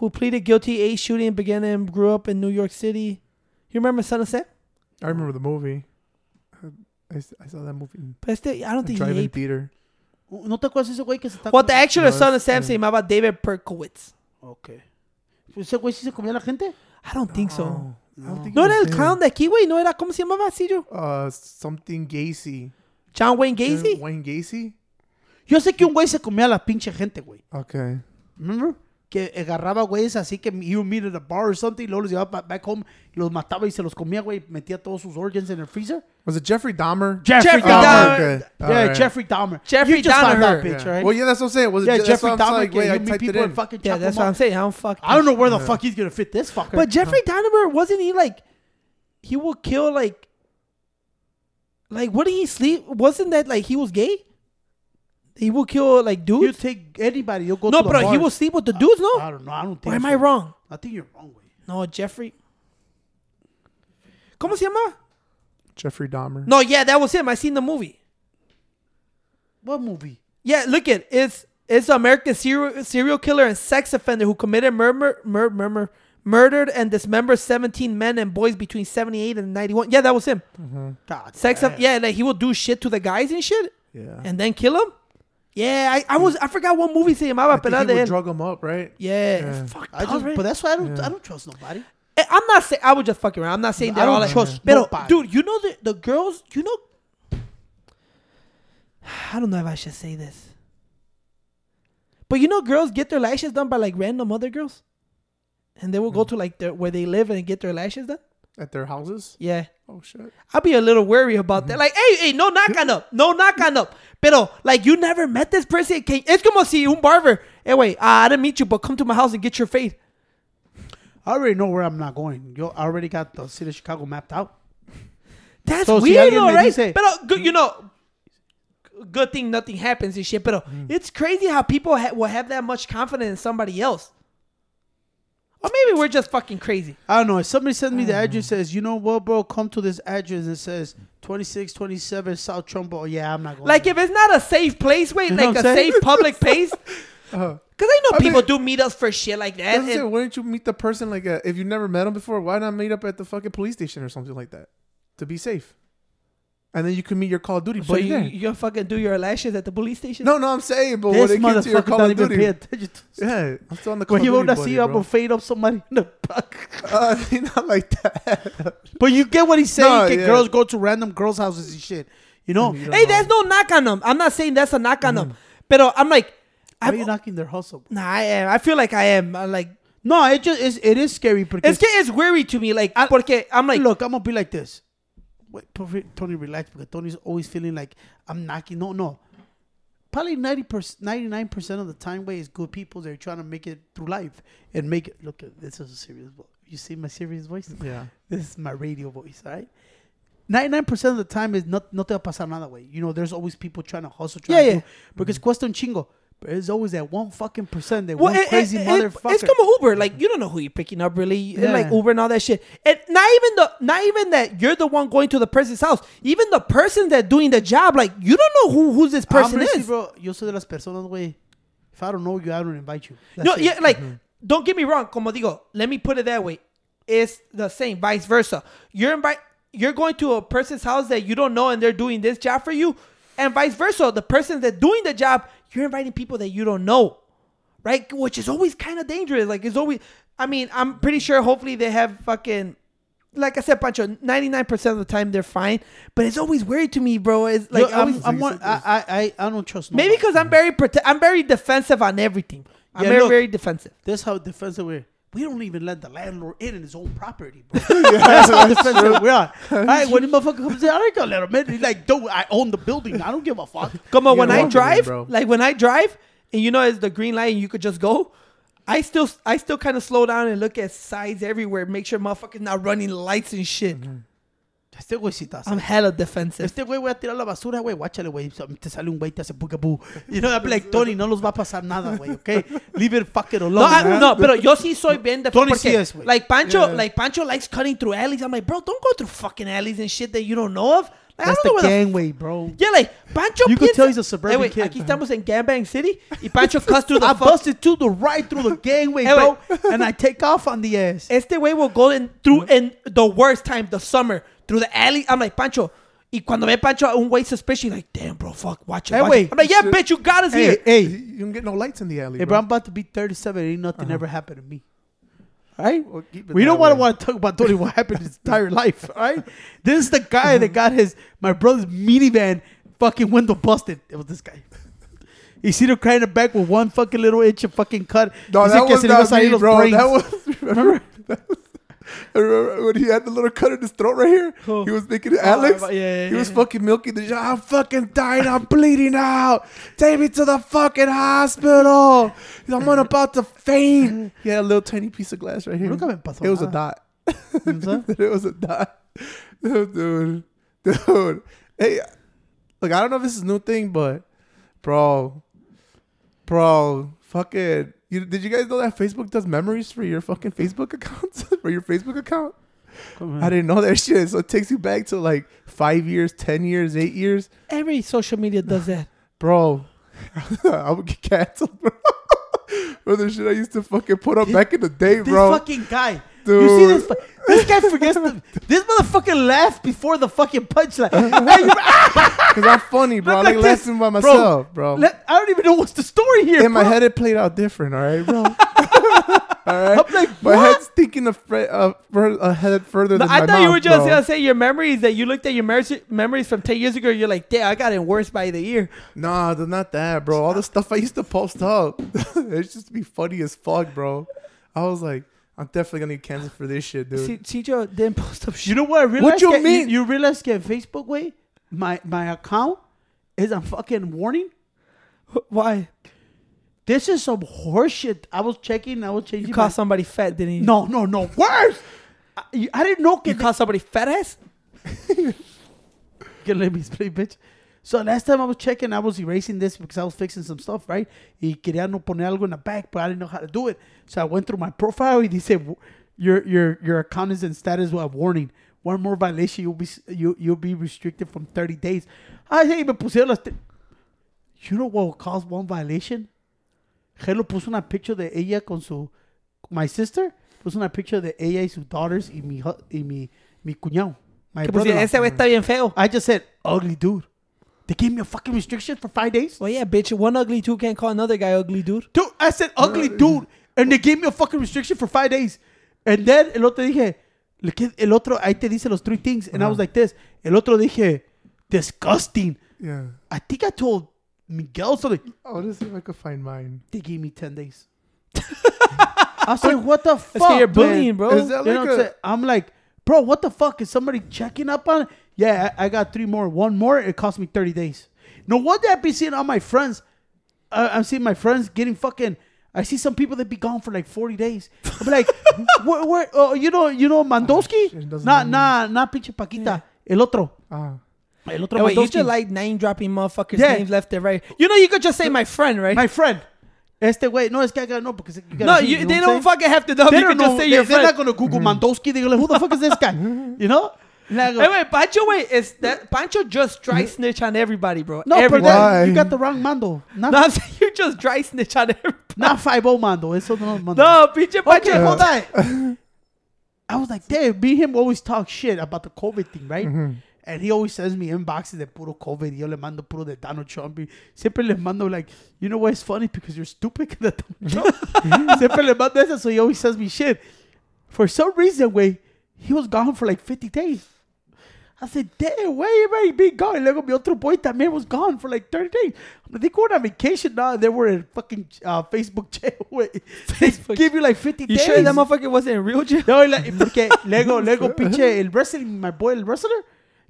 who pleaded guilty a shooting began and grew up in New York City. You remember Son of Sam? I remember the movie. I, I saw that movie But este, I don't think he drive-in theater. ¿No te acuerdas ese güey que se está Well, the comiendo? actual Son of Sam Yeah. se llamaba David Berkowitz. Ok. ¿Ese güey sí se comía a la gente? I don't think so. I don't think No era el clown de aquí, güey. No era, ¿cómo se llamaba, Sillo? Uh, something Gacy. John Wayne Gacy. Wayne Gacy. Yo sé que un güey se comía a la pinche gente, güey. Okay. Remember? Que agarraba güeyes así que you meet at a bar or something, y luego los llevaba back home, y los mataba y se los comía, güey. Metía todos sus organs en el freezer. Was it Jeffrey Dahmer? Jeffrey Oh, Dahmer. okay. Yeah, Alright. Jeffrey Dahmer. Jeffrey you just found Dahmer. that bitch, Yeah. right? Well, yeah, that's what I'm saying. Was it yeah, Je- Jeffrey Dahmer. saying, que wait, I you meet people and in. fucking Yeah, that's what I'm saying. I don't fuck. I don't know where the Yeah. fuck he's gonna fit this fucker. But Jeffrey Dahmer wasn't he like? He would kill like. Like, what did he sleep? Wasn't that like he was gay? He will kill like dudes. you take anybody, you'll go No, to the but he will would sleep with the dudes. No, I don't know. I don't think. or am so. I wrong? I think you're wrong, güey. No, Jeffrey. ¿Cómo se llama? Jeffrey Dahmer. No, yeah, that was him. I seen the movie. What movie? Yeah, look at it. it's is an American serial, serial killer and sex offender who committed murder, mur- murder, murdered and dismembered 17 men and boys between 78 and 91. Yeah, that was him. Mm-hmm. God Sex, damn. of, yeah, like he will do shit to the guys and shit Yeah. and then kill them. Yeah, I, I was I forgot what movie se llamaba, I pero think he would drug him up, right? Yeah, Yeah. fuck. I just, but that's why I don't, I don't trust nobody. Eh, I'm not saying I was just fucking around. I'm not saying that I don't all trust Pero, nobody. dude, you know the the girls. You know, I don't know if I should say this, but you know, girls get their lashes done by like random other girls, and they will go to like their, where they live and get their lashes done. At their houses. Yeah, Oh shit. I'll be a little wary about that. Like, hey, hey, no knock on up, no knock on up. Pero like, you never met this person. Can, es como si un barber. Hey, wait, uh, I didn't meet you, but come to my house and get your fade. I already know where I'm not going. Yo, I already got the city of Chicago mapped out. That's So, weird, alguien though, right? dice- Pero good, you know, good thing nothing happens and shit. Pero it's crazy how people ha- will have that much confidence in somebody else. Or maybe we're just fucking crazy. I don't know. If somebody sends me the address, says, you know what, bro, come to this address and says 2627 South Trumbull. Yeah, I'm not going. Like there. if it's not a safe place, wait, You know like a I'm saying? safe public place. Uh, Because I know I people mean- do meetups for shit like that. That's what and- saying, why didn't you meet the person like uh, if you never met him before? Why not meet up at the fucking police station or something like that to be safe? And then you can meet your Call of Duty so buddy you, there. you gonna fucking do your lashes at the police station? No, no, I'm saying, but when this it gets to your motherfucker Call don't of even pay Duty, attention yeah, I'm still on the Call When of you Duty wanna buddy, see, I'm bro. gonna fade up somebody in the back. Uh, not like that. But you get what he's saying. No, yeah. Girls go to random girls' houses and shit. You know? You Hey, know. there's no knock on them. I'm not saying that's a knock on them. But I'm like, are I'm, you knocking their hustle? nah, I am. I feel like I am. I'm like, No, it just is. It is scary because it's que it's weary to me. Like, I- porque I'm like, look, I'm gonna be like this. Wait, Tony, relax because Tony's always feeling like I'm knocking. No, no. Probably 90%, 99 percent of the time, way is good people. They're trying to make it through life and make it. Look, this is a serious voice. You see my serious voice? yeah. This is my radio voice, all right? 99% of the time is not, no te va a pasar nada, way. You know, there's always people trying to hustle, trying Yeah, to yeah. do, because cuesta un chingo. But there's always that one fucking percent, that well, one it- crazy it- it- motherfucker. It's como Uber. Like, you don't know who you're picking up, really. And, Like Uber and all that shit. And not even the, not even that you're the one going to the person's house. Even the person that doing the job, like, you don't know who who this person Honestly, is. bro, yo soy de las personas, güey. If I don't know you, I don't invite you. That's No, it. yeah, like mm-hmm. don't get me wrong. Como digo, let me put it that way. It's the same, vice versa. You're invite, you're going to a person's house that you don't know, and they're doing this job for you, and vice versa. The person that's doing the job, you're inviting people that you don't know, right? Which is always kind of dangerous. Like it's always. I mean, I'm pretty sure. Hopefully, they have fucking. Like I said, Pancho, 99% of the time they're fine, but it's always weird to me, bro. It's like Yo, I always- I'm, I'm one, I, I, I, I don't trust nobody. maybe because I'm very prote- I'm very defensive on everything. I'm Yeah, very look. very defensive. That's how defensive we're. We don't even let the landlord in in his own property, bro. That's how defensive we are. All right, when the motherfucker comes in, I ain't gonna let him in. He's like, dude, I own the building. I don't give a fuck. Come on, You when I walk it in, drive, like when I drive, and you know it's the green light, and you could just go. I still, I still kind of slow down and look at sides everywhere, make sure motherfuckers not running lights and shit. Este güey sí está. I'm hella defensive. Este güey voy a tirar la basura, güey. Guáchale, güey. Te sale un güey, te hace. You know, I'm like, Tony, no los va a pasar nada, güey, okay? Leave it fucking alone. No, I, man. no, pero yo sí soy bien defensive. Tony porque, sí es, güey. like Pancho, Yeah. like Pancho likes cutting through alleys. I'm like, bro, don't go through fucking alleys and shit that you don't know of. Like, That's I don't know the gangway, bro. Yeah, like Pancho. You could piensa- tell he's a suburban Hey, wait, kid. Aquí estamos en Gangbang City y Pancho cuts through the I busted to the right through the gangway, Hey, bro, and I take off on the ass. Este güey will go in through in the worst time, the summer, through the alley. I'm like, Pancho. Y cuando ve Pancho, un güey suspicious, like, damn, bro, fuck, watch it. Hey, watch wait. it. I'm like, yeah, uh, bitch, you got us Hey, here. hey, You don't get no lights in the alley, hey, bro, bro. I'm about to be 37. Ain't nothing uh-huh. ever happened to me. All right? Well, keep We don't want to want to talk about Tony what happened his entire life. All right? This is the guy that got his my brother's minivan fucking window busted. It was this guy. You see the crying in the back with one fucking little inch of fucking cut. No, Dice that que was se le iba a not me, bro. brains. That was remember. That was, I remember when he had the little cut in his throat right here. Oh. He was making it Alex. yeah, yeah, he was yeah. fucking milking the. I'm fucking dying. I'm bleeding out. Take me to the fucking hospital. I'm on about to faint. He had a little tiny piece of glass right here. It was a dot. You know what I'm saying? it was a dot. Dude, dude. Hey, look, I don't know if this is a new thing, but bro, bro, fucking. You, did you guys know that Facebook does memories for your fucking Facebook accounts for your Facebook account? I didn't know that shit. So it takes you back to like five years, ten years, eight years, Every social media does that. bro. I would get canceled, bro. For the shit I used to fucking put up back in the day, This bro. fucking guy. You see this? This guy forgets the. This motherfucker laughed before the fucking punchline. Hey, you- Cause I'm funny, bro. I Look like like laughing by myself, bro. let- I don't even know what's the story here. In my head, it played out different. All right, bro. all right. I'm like, my what? head's thinking of fre- uh, fur- ahead further No, than I my thought you were just bro. gonna say your memories that you looked at your mer- memories from ten years ago. You're like, damn, I got it worse by the year. Nah, they're not that, bro. All the stuff I used to post up, it's just be funny as fuck, bro. I was like, I'm definitely gonna get canceled for this shit, dude. See, Chicho didn't post up shit. You know what I realized? you that- mean? You, realize that Facebook way, my my account is a fucking warning. Why? This is some horseshit. I was checking. I was changing. You my- somebody fat, didn't you? no, no, no. Worse. I, you- I didn't know You que, called somebody fat ass? que let me explain, bitch. So last time I was checking, I was erasing this because I was fixing some stuff, right? Y quería no poner algo in the back, but I didn't know how to do it. So I went through my profile. Y dice, your your your account is in status of warning. One more violation, you'll be you you'll be restricted from 30 days. I say, me pusieron las. You know what will cause one violation? Hello puso una picture de ella con su my sister. Puso una picture de ella y sus daughters y mi y mi mi cuñado. My Que pues, ese güey está bien feo. I just said ugly dude. They gave me a fucking restriction for five days. Well, yeah, bitch. One ugly dude can't call another guy ugly dude. Dude, I said ugly uh, dude, and they gave me a fucking restriction for five days. And then el otro dije, el otro ahí te dice los three things, and I was uh-huh. like this. El otro dije, disgusting. yeah. I think I told Miguel something. Oh, I want to see if I could find mine. They gave me ten days. I was like, what the fuck? That's you're man? bullying, bro. Is that You know a- what I'm, I'm like, bro, what the fuck? Is somebody checking up on it? Yeah, I, I got three more. One more, it cost me 30 days. No wonder I be seeing all my friends. Uh, I'm seeing my friends getting fucking. I see some people that be gone for like 40 days. I'm like, where, where, oh, you know, you know, Mandowski? shit, doesn't Nah, nah, nah, pinche Paquita. El otro. ah. El otro Hey, wait, you just like name dropping motherfuckers' Yeah. names left and right. You know, you could just say my friend, right? my friend. Este way. No, es que I gotta know because you gotta no, see, you, know they don't saying? fucking have to know. They You don't could just know. say They, your they're friend. not gonna Google Mandowski. They're like, who the fuck is this guy? You know? And I go, Hey, wait, Pancho, wait, is that Pancho just dry snitch on everybody, bro? no, but everybody. then Why? you got the wrong Mando. Not, No, I'm saying you just dry snitch on everybody. not 5 Mando. It's no es Mando. No, pinche Pancho. Okay, hold on. I was like, damn, me and him always talk shit about the COVID thing, right? Mm-hmm. And he always sends me inboxes de puro COVID. Yo le mando puro de Donald Trump. Y siempre le mando, like, you know why it's funny? Because you're stupid. que de Donald Trump. siempre le mando eso, so he always sends me shit. For some reason, way, he was gone for like 50 days. I said, damn, you already been gone? Y luego mi otro boy también was gone for like 30 days. Like, they going on vacation now. They were in fucking uh, Facebook jail. Wait, they Facebook- give you like 50 You days. sure that motherfucker wasn't in real jail? No, y porque luego, luego, pinche, el wrestling, my boy, el wrestler,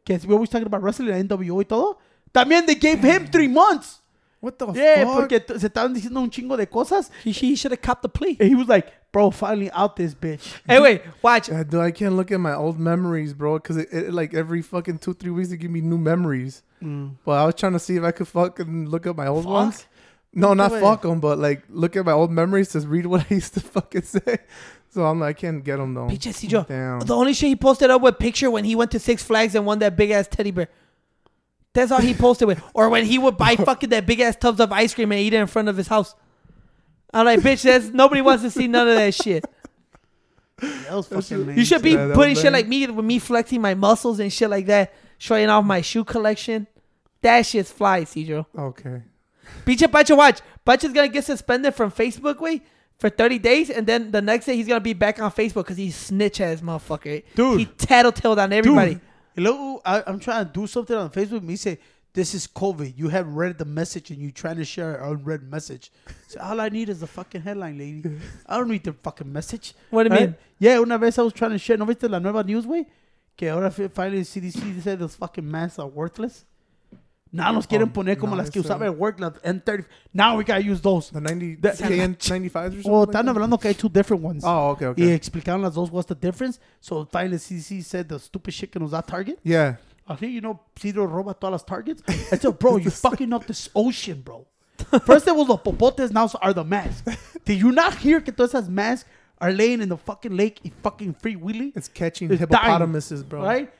que we always talking about wrestling, NWO y todo, también they gave him three months. What the Yeah, fuck? porque t- se estaban diciendo un chingo de cosas. He, he should have copped the plea. And he was like, bro, finally out this bitch. Hey, wait, watch. Yeah, dude, I can't look at my old memories, bro, because it, it like every fucking two, three weeks they give me new memories. Mm. But I was trying to see if I could fucking look at my old Fuck. ones. No, not way. fuck them, but like look at my old memories to read what I used to fucking say. So I'm like, I can't get them though. Pinche Damn. The only shit he posted up with picture when he went to Six Flags and won that big ass teddy bear. That's all he posted with. Or when he would buy fucking that big ass tubs of ice cream and eat it in front of his house. I'm like, bitch, that's nobody wants to see none of that shit. That was fucking lame. You should be Yeah, that putting shit lame. like me with me flexing my muscles and shit like that, showing off my shoe collection. That shit's fly, Cedro. Okay. Pinche Pancho, watch. Pancho's gonna get suspended from Facebook, way for 30 days, and then the next day he's gonna be back on Facebook because he's snitch ass motherfucker. Dude. He tattletaled on everybody. Dude, y luego, uh, I, I'm trying to do something on Facebook. Me say, this is COVID. You have read the message and you trying to share an unread message. So all I need is the fucking headline, lady. I don't read the fucking message. What do you Right? mean? Yeah, una vez I was trying to share. ¿No viste la nueva news, güey? Que ahora fi- finally CDC said those fucking masks are worthless. Now nos quieren Oh, poner como no, las que usaba uh, at work, las N30. Now we gotta use those. The 90 The- KN95s or something. Like están that? hablando que hay two different ones. Oh, okay, Y okay. explicaron las dos what's the difference. So finally CDC said the stupid shit que nos da Target. Yeah. I think you know Pedro roba todas las targets. I said, bro, you fucking up this ocean, bro. First it was the popotes, now are the masks. Did you not hear que todas esas masks are laying in the fucking lake y fucking free willy? It's catching It's hippopotamuses, bro. Right?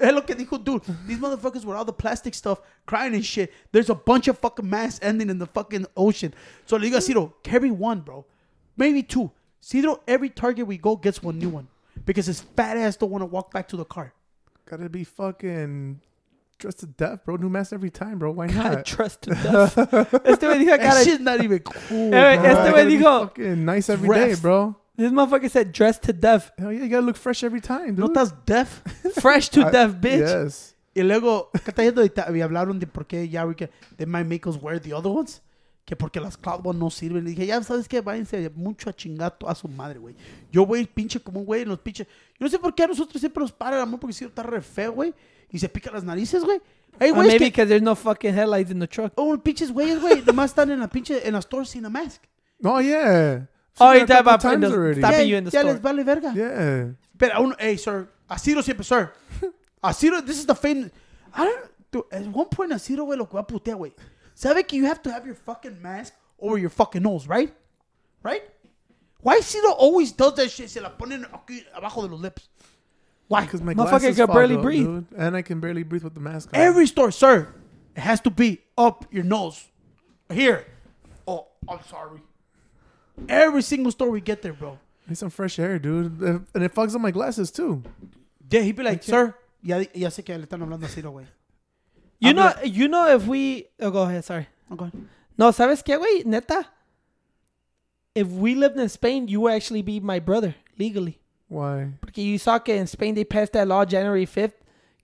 Es lo que dijo, dude. These motherfuckers with all the plastic stuff, crying and shit. There's a bunch of fucking mass ending in the fucking ocean. So le digo a Ciro, carry one, bro. Maybe two. Ciro, every target we go gets one new one. Because his fat ass don't want to walk back to the car. Gotta be fucking dressed to death, bro. New mask every time, bro. Why I not? trust to death. este güey dijo, That shit's not even cool, Eh, bro. este Gotta güey be dijo- fucking nice every day, Dressed. bro. This motherfucker said dressed to death. Hell yeah, you gotta look fresh every time, No dude. estás deaf. Fresh to I- death, bitch. Yes. Y luego, ¿qué está yendo? Y hablaron de por qué ya we can, they might make us wear the other ones. Que porque las cloud ones no sirven. Y dije, ya sabes qué, váyanse mucho a chingato a su madre, güey. Yo, güey, pinche como un güey en los pinches. Yo no sé por qué a nosotros siempre nos para el amor porque si está re feo, güey. Y se pica las narices, güey. Hay Or güeyes maybe que. because there's no fucking headlights in the truck. Oh, pinches güeyes, güey. Nomás están en la pinche. En la store sin a mask. Oh yeah. Oh, Seen you that a talking couple about times the- already. stop- Stopping ya, you in the ya store. les vale verga. Yeah. Pero aún, hey, sir. Asiro siempre, sir. Asiro, this is the famous. I don't. Dude, at one point, Asiro, güey, lo que va a putear, güey. ¿Sabe que you have to have your fucking mask over your fucking nose, right? Right? Why Asiro always does that shit? Se la ponen aquí abajo de los lips. Why? Because my Motherfucker glasses can fog barely up, breathe. dude. and I can barely breathe with the mask on. Every store, sir, it has to be up your nose. Here. Oh, I'm sorry. Every single store we get there, bro. Need some fresh air, dude, and and it fogs up my glasses too. Yeah, he'd be like, sir. Ya, ya sé que le están hablando así, güey. You know, Habla- you know if we. Oh, go ahead. Sorry. Oh, okay. No, ¿sabes qué, güey? Neta. If we lived in Spain, you would actually be my brother legally. Why? Porque you saw que in Spain they passed that law January 5th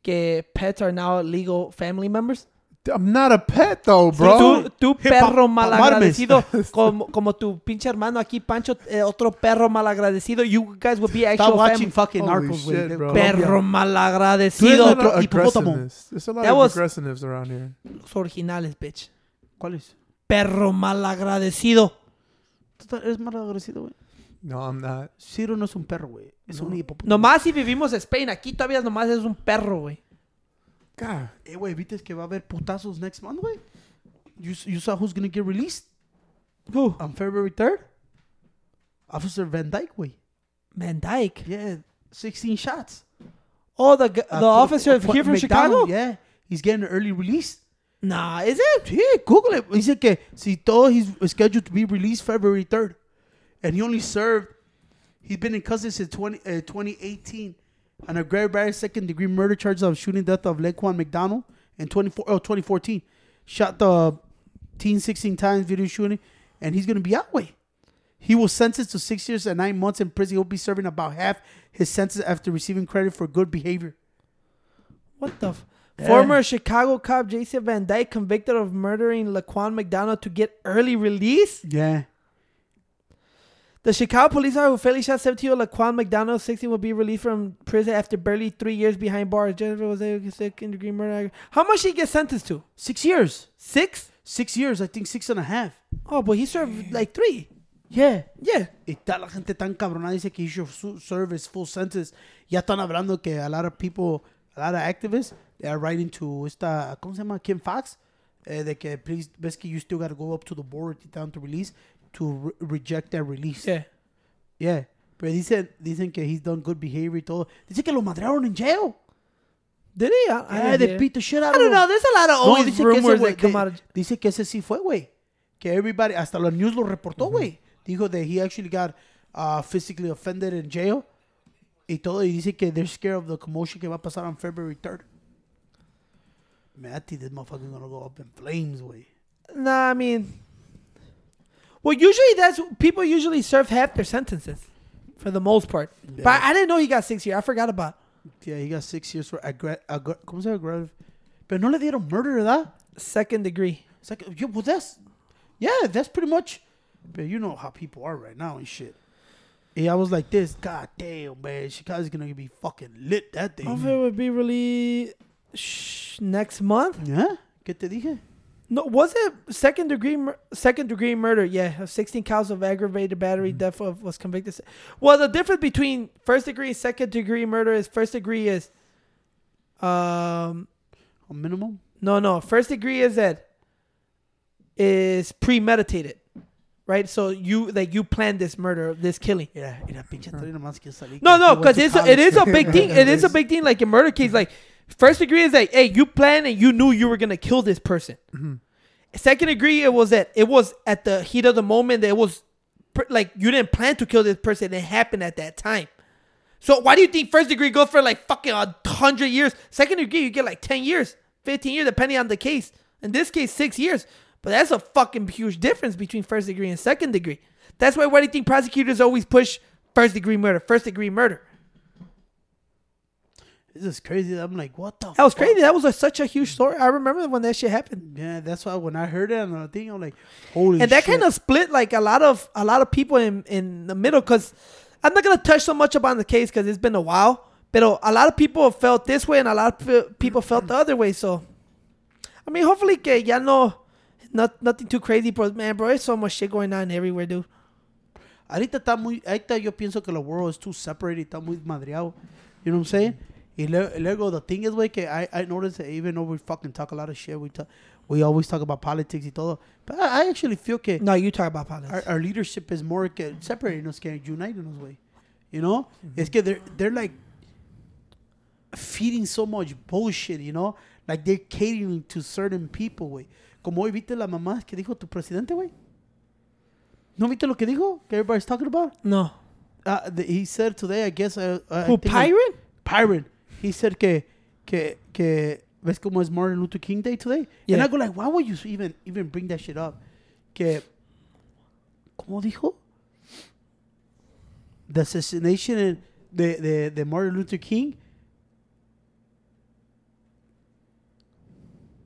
que pets are now legal family members. I'm not a pet though, bro. Tú, tú Hey, perro malagradecido, como, como tu pinche hermano aquí, Pancho, eh, otro perro malagradecido. You guys would be actual Stop watching family. fucking Narcos, güey. Perro Tú malagradecido. of hipopótamo. There's a lot That of was- aggressiveness around here. Los originales, bitch. ¿Cuál es? Perro malagradecido. Tú eres mal agradecido, güey. No, I'm not. Ciro no es un perro, güey. Es un hipopótamo. Nomás si vivimos en Spain, aquí todavía nomás es un perro, güey. God. Eh, güey, ¿viste que va a haber putazos next month, güey? You, you saw who's gonna get released Who? on February 3rd? Officer Van Dyke, güey. Van Dyke. Yeah, 16 shots. Oh, the the Uh, officer pu- here from McDonald, Chicago? Yeah, he's getting an early release. Nah, is it? Sí, Google it. Dice que si todo he's scheduled to be released February 3rd. And he only served, he's been in custody since 20, uh, 2018 on a aggravated second degree murder charges of shooting death of Laquan McDonald in 24, oh, 2014. Shot the teen 16 times video shooting, and he's going to be out, way. He was sentenced to six years and nine months in prison. He'll be serving about half his sentence after receiving credit for good behavior. What the? F- Yeah. Former Chicago cop Jason Van Dyke convicted of murdering Laquan McDonald to get early release. Yeah. The Chicago police officer who fatally shot 17-year-old Laquan McDonald, 16, will be released from prison after barely three years behind bars. Jennifer was a second degree murder. How much did he get sentenced to? Six years. Six? Six years, I think six and a half. Oh, but he served like three. Yeah. Yeah. Y está la gente tan cabrona dice que he should serve his full sentence. Ya están hablando que a lot of people, a lot of activists, they are writing to esta, ¿cómo se llama? Kim Foxx. Eh, de que, please, ves que you still got to go up to the board down to release to re- reject that release. Yeah. Yeah. Pero dicen, dicen que he's done good behavior y todo. Dice que lo madrearon en jail. Did he? I, I Yeah, didn't they beat the shit out I of don't know. There's a lot of No, always ese rumors that come out of. Dice que ese sí fue, güey. Que everybody, hasta los news lo reportó, güey. Dijo that he actually got uh, physically offended in jail. Y todo. Y dice que they're scared of the commotion que va a pasar on February 3rd. Man, I think this motherfucker's gonna go up in flames, güey. Nah, I mean, well, usually that's people usually serve half their sentences, for the most part. But I didn't know he got six years. I forgot about. Yeah, he got six years for aggra- aggra- ¿Cómo se llama? Pero no le dieron murder, ¿verdad? Second degree. Like, yeah, well, that's, yeah, that's pretty much. But you know how people are right now and shit. Yeah, I was like this. God damn, man. Chicago's gonna be fucking lit that day. Hopefully, it would be released sh- next month. ¿Ya? ¿Qué te dije? No, was it second degree second degree murder? Yeah, 16 counts of aggravated battery, death of was convicted. Well, the difference between first degree and second degree murder is first degree is, um, A minimum? no, no, first degree is that is premeditated, right? So you like you planned this murder, this killing. Mira, mira, pinche Tony nomás quiere. No, no, because it's a, it is a big thing. It is a big thing. Like in murder case, like first degree is like, hey, you planned and you knew you were gonna kill this person. Mm-hmm. Second degree, it was that it was at the heat of the moment. That it was pr- like you didn't plan to kill this person. It happened at that time. So why do you think first degree goes for like fucking a hundred years? Second degree, you get like ten years, fifteen years, depending on the case. In this case, six years. But that's a fucking huge difference between first degree and second degree. That's why why do you think prosecutors always push first degree murder, first degree murder? This is crazy. I'm like, what the? That was fuck? crazy. That was a, such a huge story. I remember when that shit happened. Yeah, that's why when I heard it on the thing, I'm like, holy. Shit. And that kind of split like a lot of a lot of people in in the middle because i'm not gonna touch so much about the case because it's been a while but a lot of people felt this way and a lot of people felt the other way so i mean hopefully que ya no not nothing too crazy but man bro there's so much shit going on everywhere dude Ahorita está muy, ahorita yo pienso que the world is too separated, está muy madreado. You know what I'm saying? Y le- luego the thing is, way que I, I noticed that even though we fucking talk a lot of shit, we talk, we always talk about politics y todo. But I, I actually feel que no you talk about politics our, our leadership is more que separating us, que uniting us, way. You know? It's que they're, they're like feeding so much bullshit, you know? Like they're catering to certain people, way. Como hoy viste la mamá que dijo tu presidente, way. ¿No viste lo que dijo? Que everybody's talking about? no Uh, the, he said today, I guess. Uh, uh, I who think- pirate Pirate. He said que, que, que, ves como es Martin Luther King Day today? And Yeah. I go like, why would you even, even bring that shit up? Que, ¿cómo dijo? The assassination de, de, de Martin Luther King.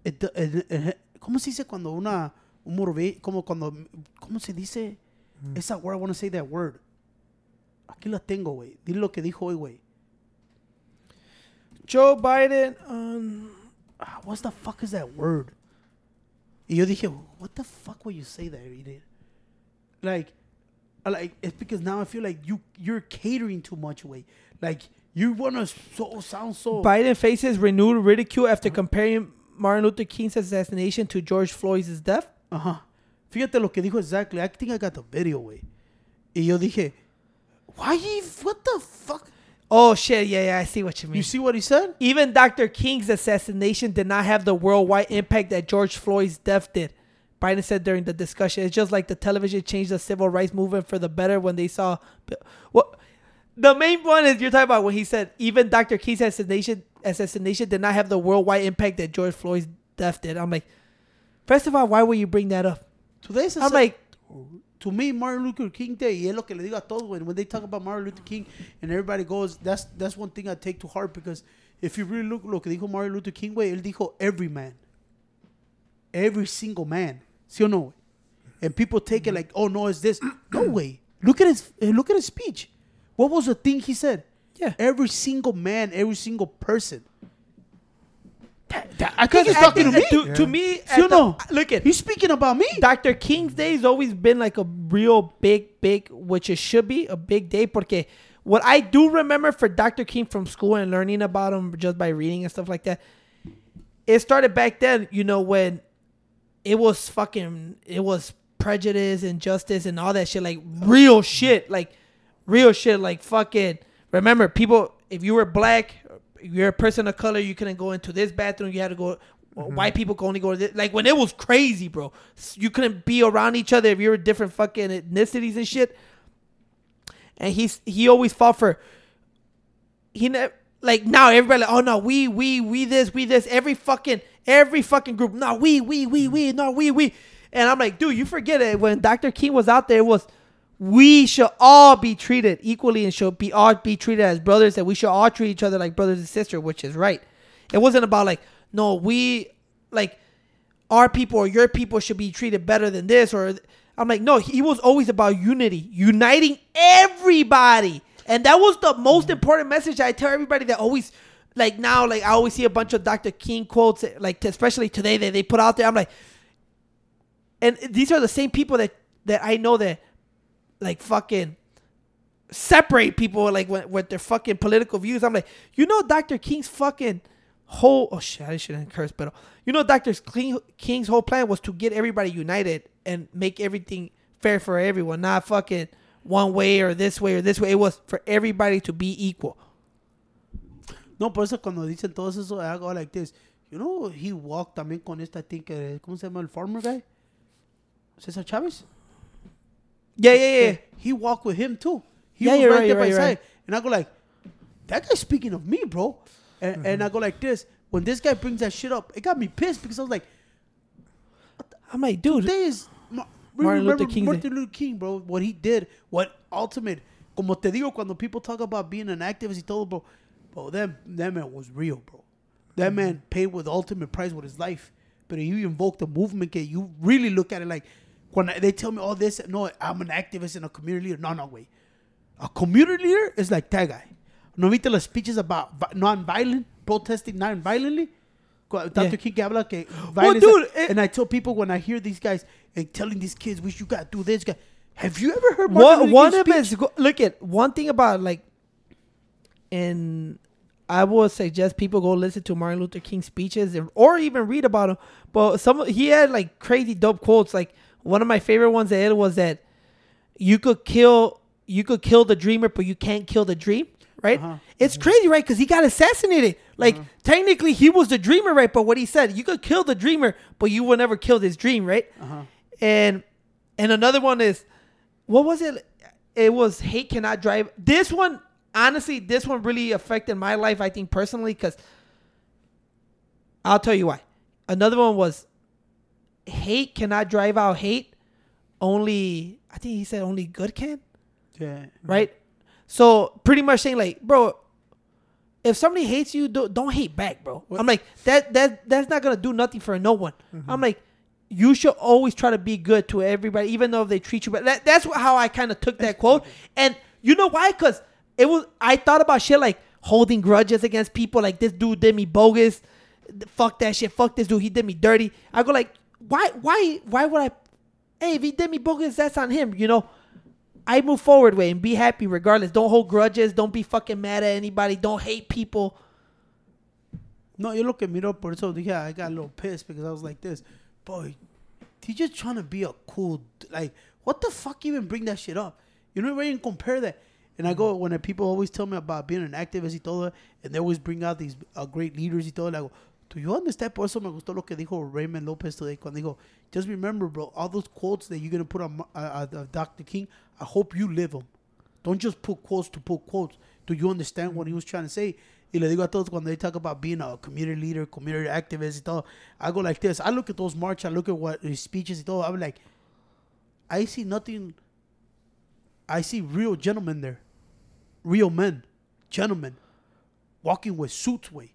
It- it- it- ¿Cómo se dice cuando una, un morbe, como cuando, ¿cómo se dice? Esa word, I want to say that word. Aquí la tengo, güey. Dile lo que dijo hoy, güey. Joe biden um, Ah, what the fuck is that word? Y yo dije, what the fuck would you say that, idiot? Like, like it's because now I feel like you you're catering too much, way. Like you wanna so sound so. biden faces renewed ridicule after comparing martin luther king's assassination to george floyd's death Uh huh. Fíjate lo que dijo exactly. I think I got the video, way. Y yo dije, why? What the fuck? Oh shit yeah yeah i see what you mean You see what he said? Even Dr. King's assassination did not have the worldwide impact that George Floyd's death did. Biden said during the discussion, it's just like the television changed the civil rights movement for the better when they saw. What the main one is you're talking about when he said even Dr. King's assassination assassination did not have the worldwide impact that George Floyd's death did. I'm like, first of all, why would you bring that up? Today's I'm like, to me, Martin Luther King Day, y es lo que le digo a todos, when, when they talk about Martin Luther King and everybody goes, that's that's one thing I take to heart because if you really look lo que dijo Martin Luther King, güey, él dijo every man. Every single man. ¿Sí o no? And people take it like, oh no, it's this. No way. Look at his eh, look at his speech. What was the thing he said? Yeah. Every single man, every single person. That- that- I think Because he's at talking to me. To, to me, ¿Sí o at the- look at He's speaking about me. Dr. King's Day has always been like a real big, big, which it should be a big day. Porque what I do remember for Dr. King from school and learning about him just by reading and stuff like that, it started back then, you know, when it was fucking, it was prejudice and justice and all that shit, like real shit, like real shit, like fucking. Remember, people, if you were black, if you're a person of color, you couldn't go into this bathroom. You had to go. Mm-hmm. White people could only go to this. Like when it was crazy, bro. You couldn't be around each other if you were different fucking ethnicities and shit. And he's he always fought for. He never like now everybody like oh no we we we this we this every fucking every fucking group no we we we we no we we and I'm like dude you forget it when Dr. King was out there it was we should all be treated equally and should be all be treated as brothers and we should all treat each other like brothers and sisters which is right. It wasn't about like no we like our people or your people should be treated better than this or I'm like no he was always about unity uniting everybody. And that was the most mm-hmm. important message I tell everybody that always like now like I always see a bunch of Dr. King quotes like especially today that they put out there. I'm like and these are the same people that that I know that like fucking separate people like with, with their fucking political views. I'm like, you know, Dr. King's fucking whole oh shit, I shouldn't curse, but you know, Dr. King, King's whole plan was to get everybody united and make everything fair for everyone, not fucking one way or this way or this way. It was for everybody to be equal. No, por eso cuando dicen todo eso, I go like this. You know, he walked también con esta, I think, eh, ¿cómo se llama el farmer guy? Cesar Chavez? Yeah, yeah, yeah. He walked with him too. He Yeah, was you're right right, there you're by right, his side. And I go like, that guy's speaking of me, bro. And, and I go like this. When this guy brings that shit up, it got me pissed because I was like, I'm like, dude, today is Ma- Martin remember Luther King's Martin Luther King, bro. What he did, what ultimate, como te digo, cuando people talk about being an activist y todo, bro, bro, that, that man was real, bro. That Mm-hmm. man paid with the ultimate price with his life. But you invoked a movement, you really look at it like, when they tell me all this, no, I'm an activist and a community leader. No, no, wait. A community leader is like that guy. ¿No viste las speeches about vi- non-violent, protesting non-violently? Dr. Yeah. King habla que violence- dude, it- eh, and I tell people when I hear these guys and telling these kids, "Wish you gotta do this." Guy, have you ever heard Martin one one of his look at one thing about like, and I would suggest people go listen to Martin Luther King speeches or even read about him. But some he had like crazy dope quotes. Like one of my favorite ones that it was that you could kill you could kill the dreamer, but you can't kill the dream. Right? Uh-huh. It's crazy, right? Because he got assassinated. Like technically, he was the dreamer, right? But what he said, you could kill the dreamer, but you will never kill this dream, right? Uh-huh. And and another one is, what was it? It was hate cannot drive. This one, honestly, this one really affected my life. I think personally, because I'll tell you why. Another one was hate cannot drive out hate. Only I think he said only good can Yeah. right? So pretty much saying like, bro, if somebody hates you, don't, don't hate back, bro. I'm like that that that's not gonna do nothing for no one. I'm like, you should always try to be good to everybody, even though if they treat you But That, that's how I kind of took that quote, and you know why? Cause it was I thought about shit like holding grudges against people, like this dude did me bogus. Fuck that shit. Fuck this dude. He did me dirty. I go like, why, why, why would I? Hey, if he did me bogus, that's on him. You know. I move forward way and be happy regardless. Don't hold grudges. Don't be fucking mad at anybody. Don't hate people. No, yo lo que miro por eso dije I got a little pissed because I was like this, boy, he's just trying to be a cool like what the fuck even bring that shit up? You know even compare that. And I go when people always tell me about being an activist y todo, and they always bring out these uh, great leaders y todo. And I go, do you understand? Por eso me gustó lo que dijo Raymond Lopez today cuando dijo, just remember, bro, all those quotes that you're gonna put on uh, uh, Dr. King, I hope you live them. Don't just put quotes to put quotes. Do you understand what he was trying to say? Y le digo a todos cuando they talk about being a community leader, community activist y todo, I go like this. I look at those march, I look at what his speeches y todo. I'm like, I see nothing. I see real gentlemen there, real men, gentlemen, walking with suits. Way.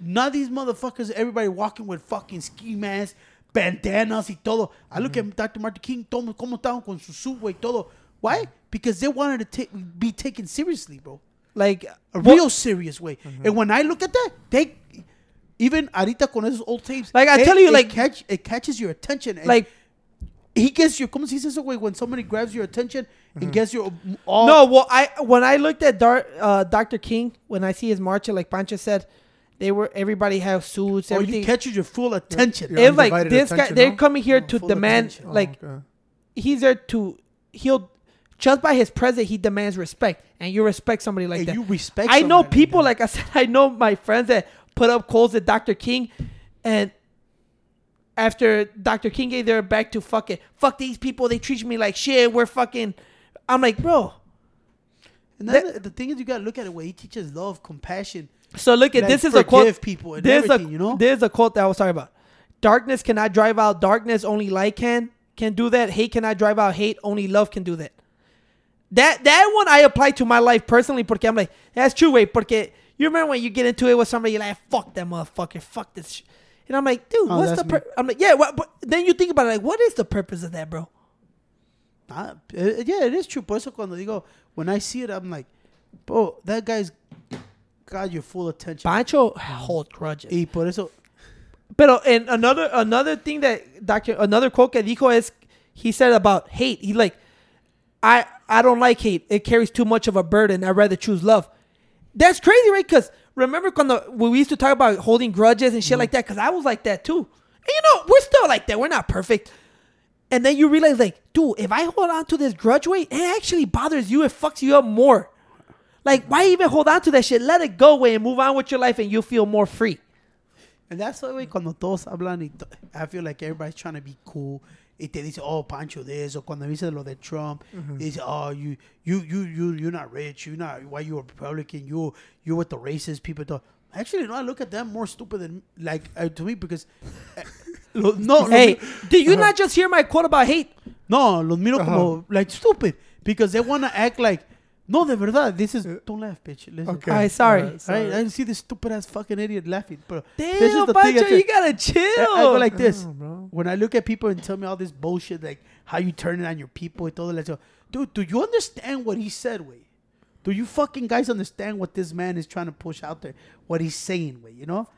Not these motherfuckers. Everybody walking with fucking ski masks, bandanas y todo. I look at Dr. Martin King, todo, cómo estaban con su suit, way, todo. Why? Because they wanted to take, be taken seriously, bro. Like A real serious way. Mm-hmm. And when I look at that, they even ahorita con esos old tapes. Like, I it- tell you, it like- catch, it catches your attention. Like he gets your. ¿Cómo se dice eso, güey? When somebody grabs your attention and mm-hmm. gets your mm, all. no. Well, I when I looked at Dar, uh, Dr. King when I see his march, like Pancho said, they were everybody have suits. or Everything. Oh, you catches your full attention. Yeah. it's like undivided this guy. attention, They're coming here No, to demand. attention. Oh, Like okay. he's there to. He'll just by his presence, he demands respect, and you respect somebody like And that. you respect I know somebody like people, like I said, I know my friends that put up quotes at Dr. King, and after Dr. King gave their back to fuck it, fuck these people, they treat me like shit. We're fucking. I'm like, bro. And then the thing is, you gotta look at it where he teaches love, compassion. So look at Like, this is a quote. people and there's a, you know? There's a quote that I was talking about. Darkness cannot drive out darkness. Only light can can do that. Hate cannot drive out hate. Only love can do that. That that one I apply to my life personally because I'm like that's true way porque you remember when you get into it with somebody you're like fuck that motherfucker fuck this sh-. and I'm like dude Oh, what's the pur-? I'm like yeah what, but then you think about it like what is the purpose of that bro Ah, yeah, it is true. Por eso cuando digo, when I see it, I'm like, bro, that guy's got your full attention. Pancho hold grudges Y por eso, Pero and another another thing that Doctor another quote que dijo is he said about hate. He like I I don't like hate. It carries too much of a burden. I'd rather choose love. That's crazy, right? Because remember when, we used to talk about holding grudges and shit mm-hmm. like that? Because I was like that too. And you know, we're still like that. We're not perfect. And then you realize, like, dude, if I hold on to this grudge weight, it actually bothers you. It fucks you up more. Like, why even hold on to that shit? Let it go, way, and move on with your life, and you'll feel more free. And that's why, güey, cuando todos hablan, y to- I feel like everybody's trying to be cool. Y te dice, oh, Pancho this. O cuando dice lo de Trump, dice, oh, you, you, you, you, you're not rich. You're not, why you a Republican? You, you're with the racist people. Talk. Actually, no, I look at them more stupid than, like, uh, to me, because, uh, lo- no, Hey, did you not just hear my quote about hate? no, los miro como, like, stupid. Because they want to act like, no, de verdad, this is, uh, don't laugh, bitch. Listen. Okay. Alright, sorry. Alright, sorry. I, I see this stupid ass fucking idiot laughing. bro. Damn, this is the thing. Pancho, tell- you gotta chill. I, I go like this. Oh, when I look at people and tell me all this bullshit, like how you turn it on your people and todo eso, dude, do you understand what he said, way? Do you fucking guys understand what this man is trying to push out there? What he's saying, way, you know?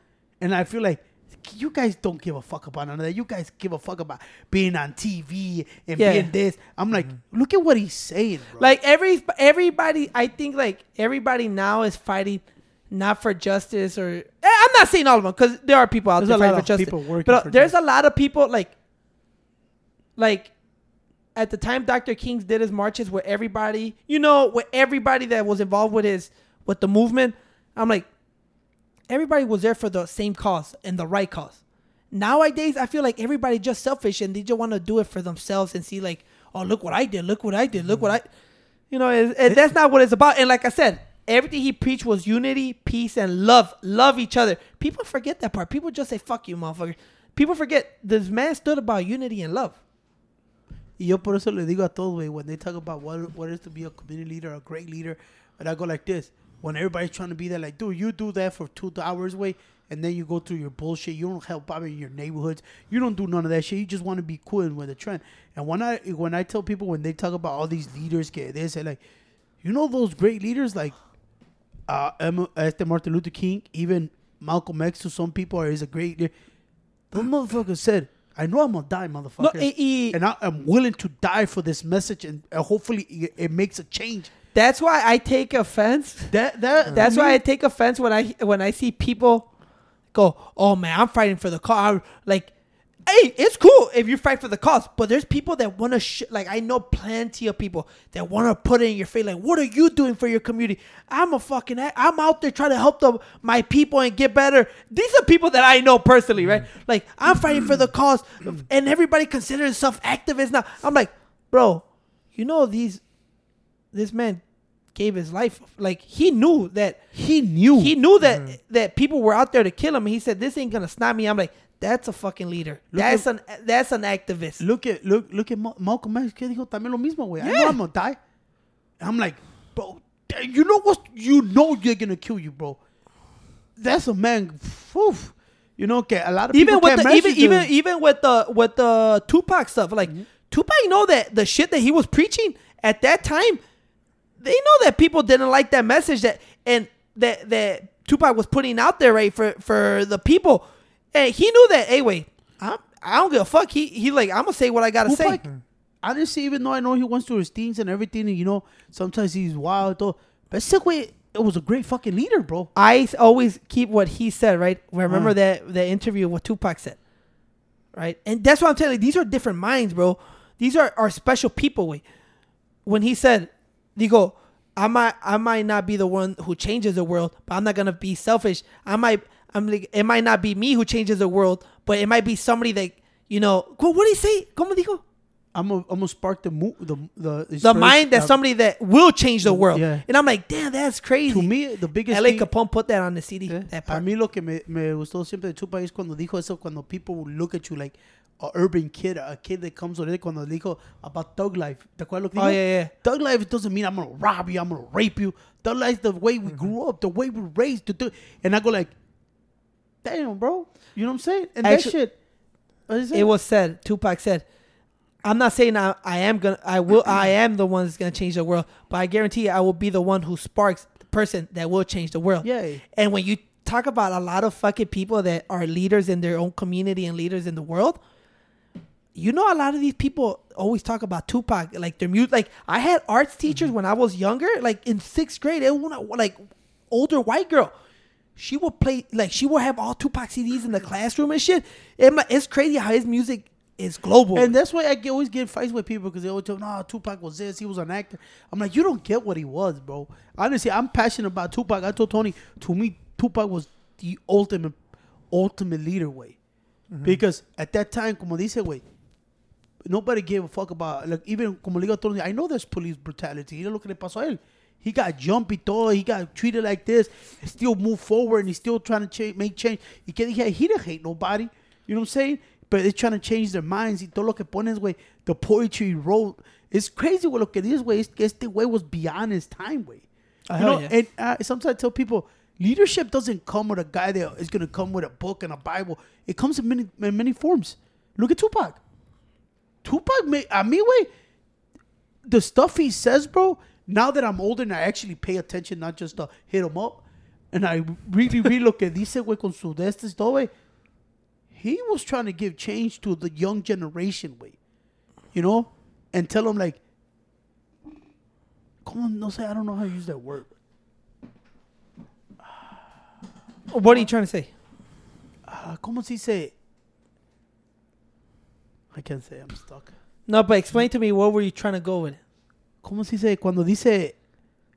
And I feel like you guys don't give a fuck about none of that. You guys give a fuck about being on TV and Yeah. being this. I'm like, look at what he's saying, bro. Like every everybody, I think like everybody now is fighting not for justice or eh, I'm not saying all of them because there are people out There's there a fighting lot for justice. people working but for there's justice. a lot of people like like at the time Dr. King's did his marches where everybody, you know, where everybody that was involved with his with the movement, I'm like everybody was there for the same cause and the right cause. Nowadays, I feel like everybody just selfish and they just want to do it for themselves and see like, oh, look what I did, look what I did, look what I, mm-hmm. you know, it, it- that's not what it's about. And like I said, everything he preached was unity, peace, and love. Love each other. People forget that part. People just say, "Fuck you, motherfucker." People forget this man stood about unity and love. Y yo por eso le digo a todos, güey, when they talk about what what is to be a community leader, a great leader, and I go like this. When everybody's trying to be there, like, dude, you do that for two hours, way, and then you go through your bullshit. You don't help out in your neighborhoods. You don't do none of that shit. You just want to be cool and with the trend. And when I when I tell people when they talk about all these leaders, que they say like, you know those great leaders like uh, este Martin Luther King, even Malcolm X to some people is a great leader. Those motherfuckers said, I know I'm gonna die, motherfucker. No, y- y- and I, I'm willing to die for this message, and uh, hopefully it, it makes a change. That's why I take offense. That that That's to why I take offense when I when I see people go, "Oh man, I'm fighting for the cause." Like, hey, it's cool if you fight for the cause, but there's people that want to sh- like I know plenty of people that want to put it in your face like, "What are you doing for your community?" I'm a fucking I'm out there trying to help the my people and get better. These are people that I know personally, right? Mm-hmm. Like, I'm fighting for the cause and everybody considers themselves activists now. I'm like, "Bro, you know these this man gave his life like he knew that he knew he knew that that people were out there to kill him. He said, "This ain't gonna stop me." I'm like, "That's a fucking leader. Look that's at- an that's an activist." Look at look look at Ma- Malcolm X. Que dijo también lo mismo, güey. I know I'm gonna die. I'm like, bro, you know what? You know you're gonna kill you, bro. That's a man. Whew. You know, que a lot of even with the even even even with the with the Tupac stuff, like Mm-hmm. Tupac know that the shit that he was preaching at that time, they know that people didn't like that message that and that that Tupac was putting out there right for for the people, and he knew that. Hey, wait, I'm, I don't give a fuck. He he like I'm gonna say what I gotta say. Tupac, honestly, even though I know he wants to his things and everything, and you know, sometimes he's wild, though. But it was a great fucking leader, bro. I always keep what he said, right? Remember Uh. that the interview what Tupac said, right? And that's what I'm telling you. These are different minds, bro. These are are special people. Wait, when he said, "Digo, I might I might not be the one who changes the world, but I'm not gonna be selfish. I might I'm like it might not be me who changes the world, but it might be somebody that you know. What what did he say? Como dijo? I'm gonna I'm gonna spark the mo- the the The mind that somebody that will change the mm, world. Yeah. And I'm like, damn, that's crazy. To me, the biggest L.A. Capone put that on the CD. Yeah. That A part. mí lo que me, me gustó siempre de Tupac es cuando dijo eso, cuando people look at you like a urban kid, a kid that comes with it, cuando dijo about thug life. ¿Te acuerdas lo que Oh, dijo? yeah, yeah. Thug life doesn't mean I'm gonna rob you, I'm gonna rape you. Thug life is the way we grew up, the way we raised to do. And I go like, damn, bro. You know what I'm saying? And Actu- that shit. is it was said. Tupac said, "I'm not saying I, I am gonna. I will. I am the one that's gonna change the world, but I guarantee you, I will be the one who sparks the person that will change the world." Yeah. And when you talk about a lot of fucking people that are leaders in their own community and leaders in the world, you know, a lot of these people always talk about Tupac, like their music. Like I had arts teachers mm-hmm. when I was younger, like in sixth grade. It was like older white girl. She would play like she would have all Tupac CDs in the classroom and shit. It's crazy how his music is global. And that's why I get, always get in fights with people because they always tell me, "No, Tupac was this. He was an actor." I'm like, you don't get what he was, bro. Honestly, I'm passionate about Tupac. I told Tony, to me, Tupac was the ultimate, ultimate leader, way. Mm-hmm. Because at that time, como dice, way, nobody gave a fuck about like even como le digo a I know there's police brutality. Mira lo que le pasó a él. He got jumpy todo. He got treated like this. Still move forward and he's still trying to change, make change. Y que dije, he didn't hate nobody. You know what I'm saying? But they're trying to change their minds. Y todo lo que pones, güey, the poetry he wrote. It's crazy, güey. Lo que dices, güey, es que este güey was beyond his time, güey. Ah, You know, yeah. and uh, sometimes I tell people, leadership doesn't come with a guy that is going to come with a book and a Bible. It comes in many, in many forms. Look at Tupac. Tupac, made, a mí, güey, the stuff he says, bro, now that I'm older and I actually pay attention, not just to hit him up, and I really read lo que dice, güey, con su de todo, güey, he was trying to give change to the young generation, güey. You know? And tell them, like, como, no say, I don't know how to use that word. what are you trying to say? Uh, como se dice? I can't say, I'm stuck. No, but explain to me what were you trying to go with it. ¿Cómo se dice? Cuando dice,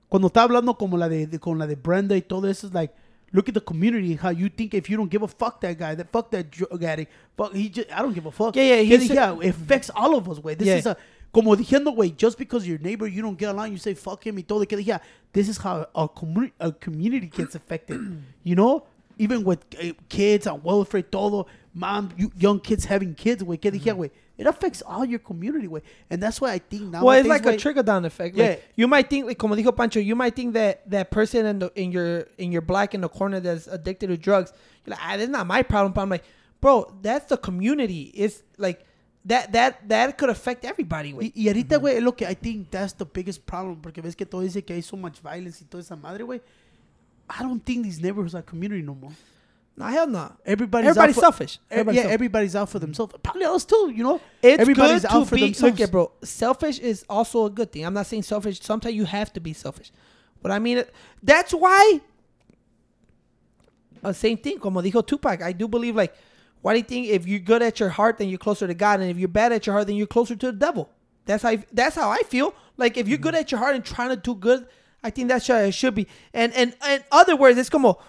cuando está hablando como la de, de- con la de Brenda y todo eso, es like, look at the community, how you think if you don't give a fuck that guy, that fuck that drug addict, fuck, he just, I don't give a fuck. Yeah, yeah, Que he dije, said- yeah, it affects all of us, way. This Yeah. is a, como diciendo, güey, just because your neighbor, you don't get along, you say fuck him y todo, que yeah, this is how a, commu- a community gets affected, you know? Even with uh, kids on welfare, todo, mom, you, young kids having kids, güey, dije, Mm-hmm. güey, it affects all your community, güey. And that's why I think now. Well, it's like a trickle down effect. Like, Yeah. you might think, like, como dijo Pancho, you might think that that person in the in your in your black in the corner that's addicted to drugs, you're like, ah, that's not my problem. But I'm like, bro, that's the community. It's like that that that could affect everybody. Y, Güey. y ahorita, güey, lo que I think that's the biggest problem. Porque ves que todo dice que hay so much violence y toda esa madre, güey. I don't think these neighborhoods are community no more. No, hell no. Everybody's Everybody's out for, selfish. Everybody's yeah, selfish. everybody's out for themselves. Probably us too, you know. It's everybody's good out to for be. themselves. Look at bro. Selfish is also a good thing. I'm not saying selfish. Sometimes you have to be selfish. But I mean, that's why. Uh, same thing. Como dijo Tupac, I do believe like, why do you think if you're good at your heart, then you're closer to God, and if you're bad at your heart, then you're closer to the devil. That's how. I, that's how I feel. Like if you're good at your heart and trying to do good, I think that's how it should be. And and and other words, it's como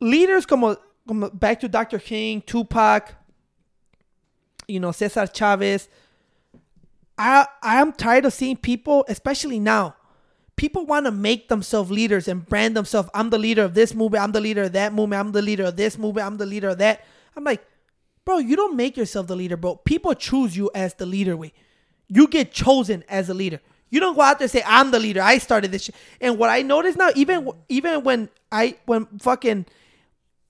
leaders como, como back to Dr. King, Tupac, you know, Cesar Chavez. I I'm tired of seeing people, especially now. People want to make themselves leaders and brand themselves. I'm the leader of this movement. I'm the leader of that movement. I'm the leader of this movement. I'm the leader of that. I'm like, bro, you don't make yourself the leader, bro. People choose you as the leader. Way, you get chosen as a leader. You don't go out there and say I'm the leader. I started this shit. And what I notice now, even even when I when fucking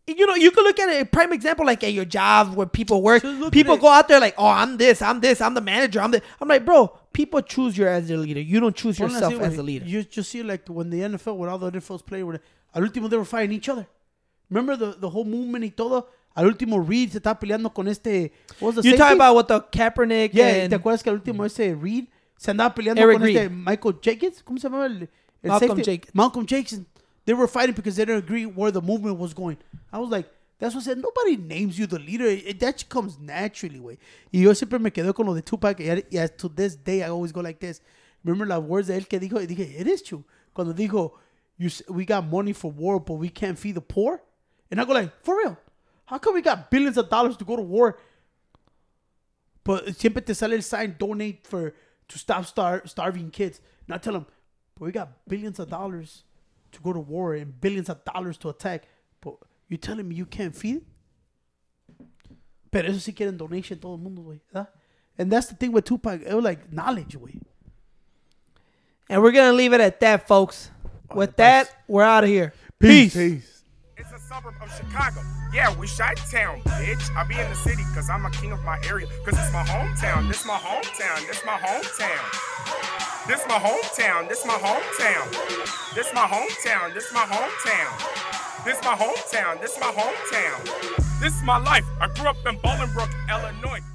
you know, you could look at a prime example, like at your job where people work. People go out there like, oh, I'm this, I'm this, I'm the manager, I'm the. I'm like, bro, people choose you as their leader. You don't choose yourself as a leader. You just see like when the NFL, when all the NFL's players were, al último they were fighting each other. Remember the, the whole movement y todo? Al último Reid se estaba peleando con este. What was the You talking about what the Kaepernick Yeah, and ¿te acuerdas que al último ese Reid se andaba peleando Eric con este Michael Jenkins? ¿Cómo se llamaba el, el Malcolm safety? Jenkins. Malcolm Jenkins. They were fighting because they didn't agree where the movement was going. I was like, that's what I said. Nobody names you the leader. It, that comes naturally, güey. Y yo siempre me quedé con lo de Tupac. Y, y to this day, I always go like this. Remember las words de él que dijo? Y dije, it is true. Cuando dijo, you, we got money for war, but we can't feed the poor. And I go like, for real? How come we got billions of dollars to go to war but siempre te sale el sign donate for to stop star, starving kids. And I tell them, but we got billions of dollars to go to war and billions of dollars to attack. But you're telling me you can't feed? Pero eso sí quieren donation todo el mundo, güey. ¿verdad? And that's the thing with Tupac. It was like knowledge, güey. and we're gonna leave it at that, folks. With that, we're out of here. Peace. Peace. Suburb of Chicago. Yeah, we shot town, bitch. I be in the city cause I'm a king of my area. Cause it's my hometown. This my hometown. This my hometown. This my hometown. This my hometown. This my hometown. This my hometown. This my hometown. This my hometown. This is my life. I grew up in Bolingbrook, Illinois.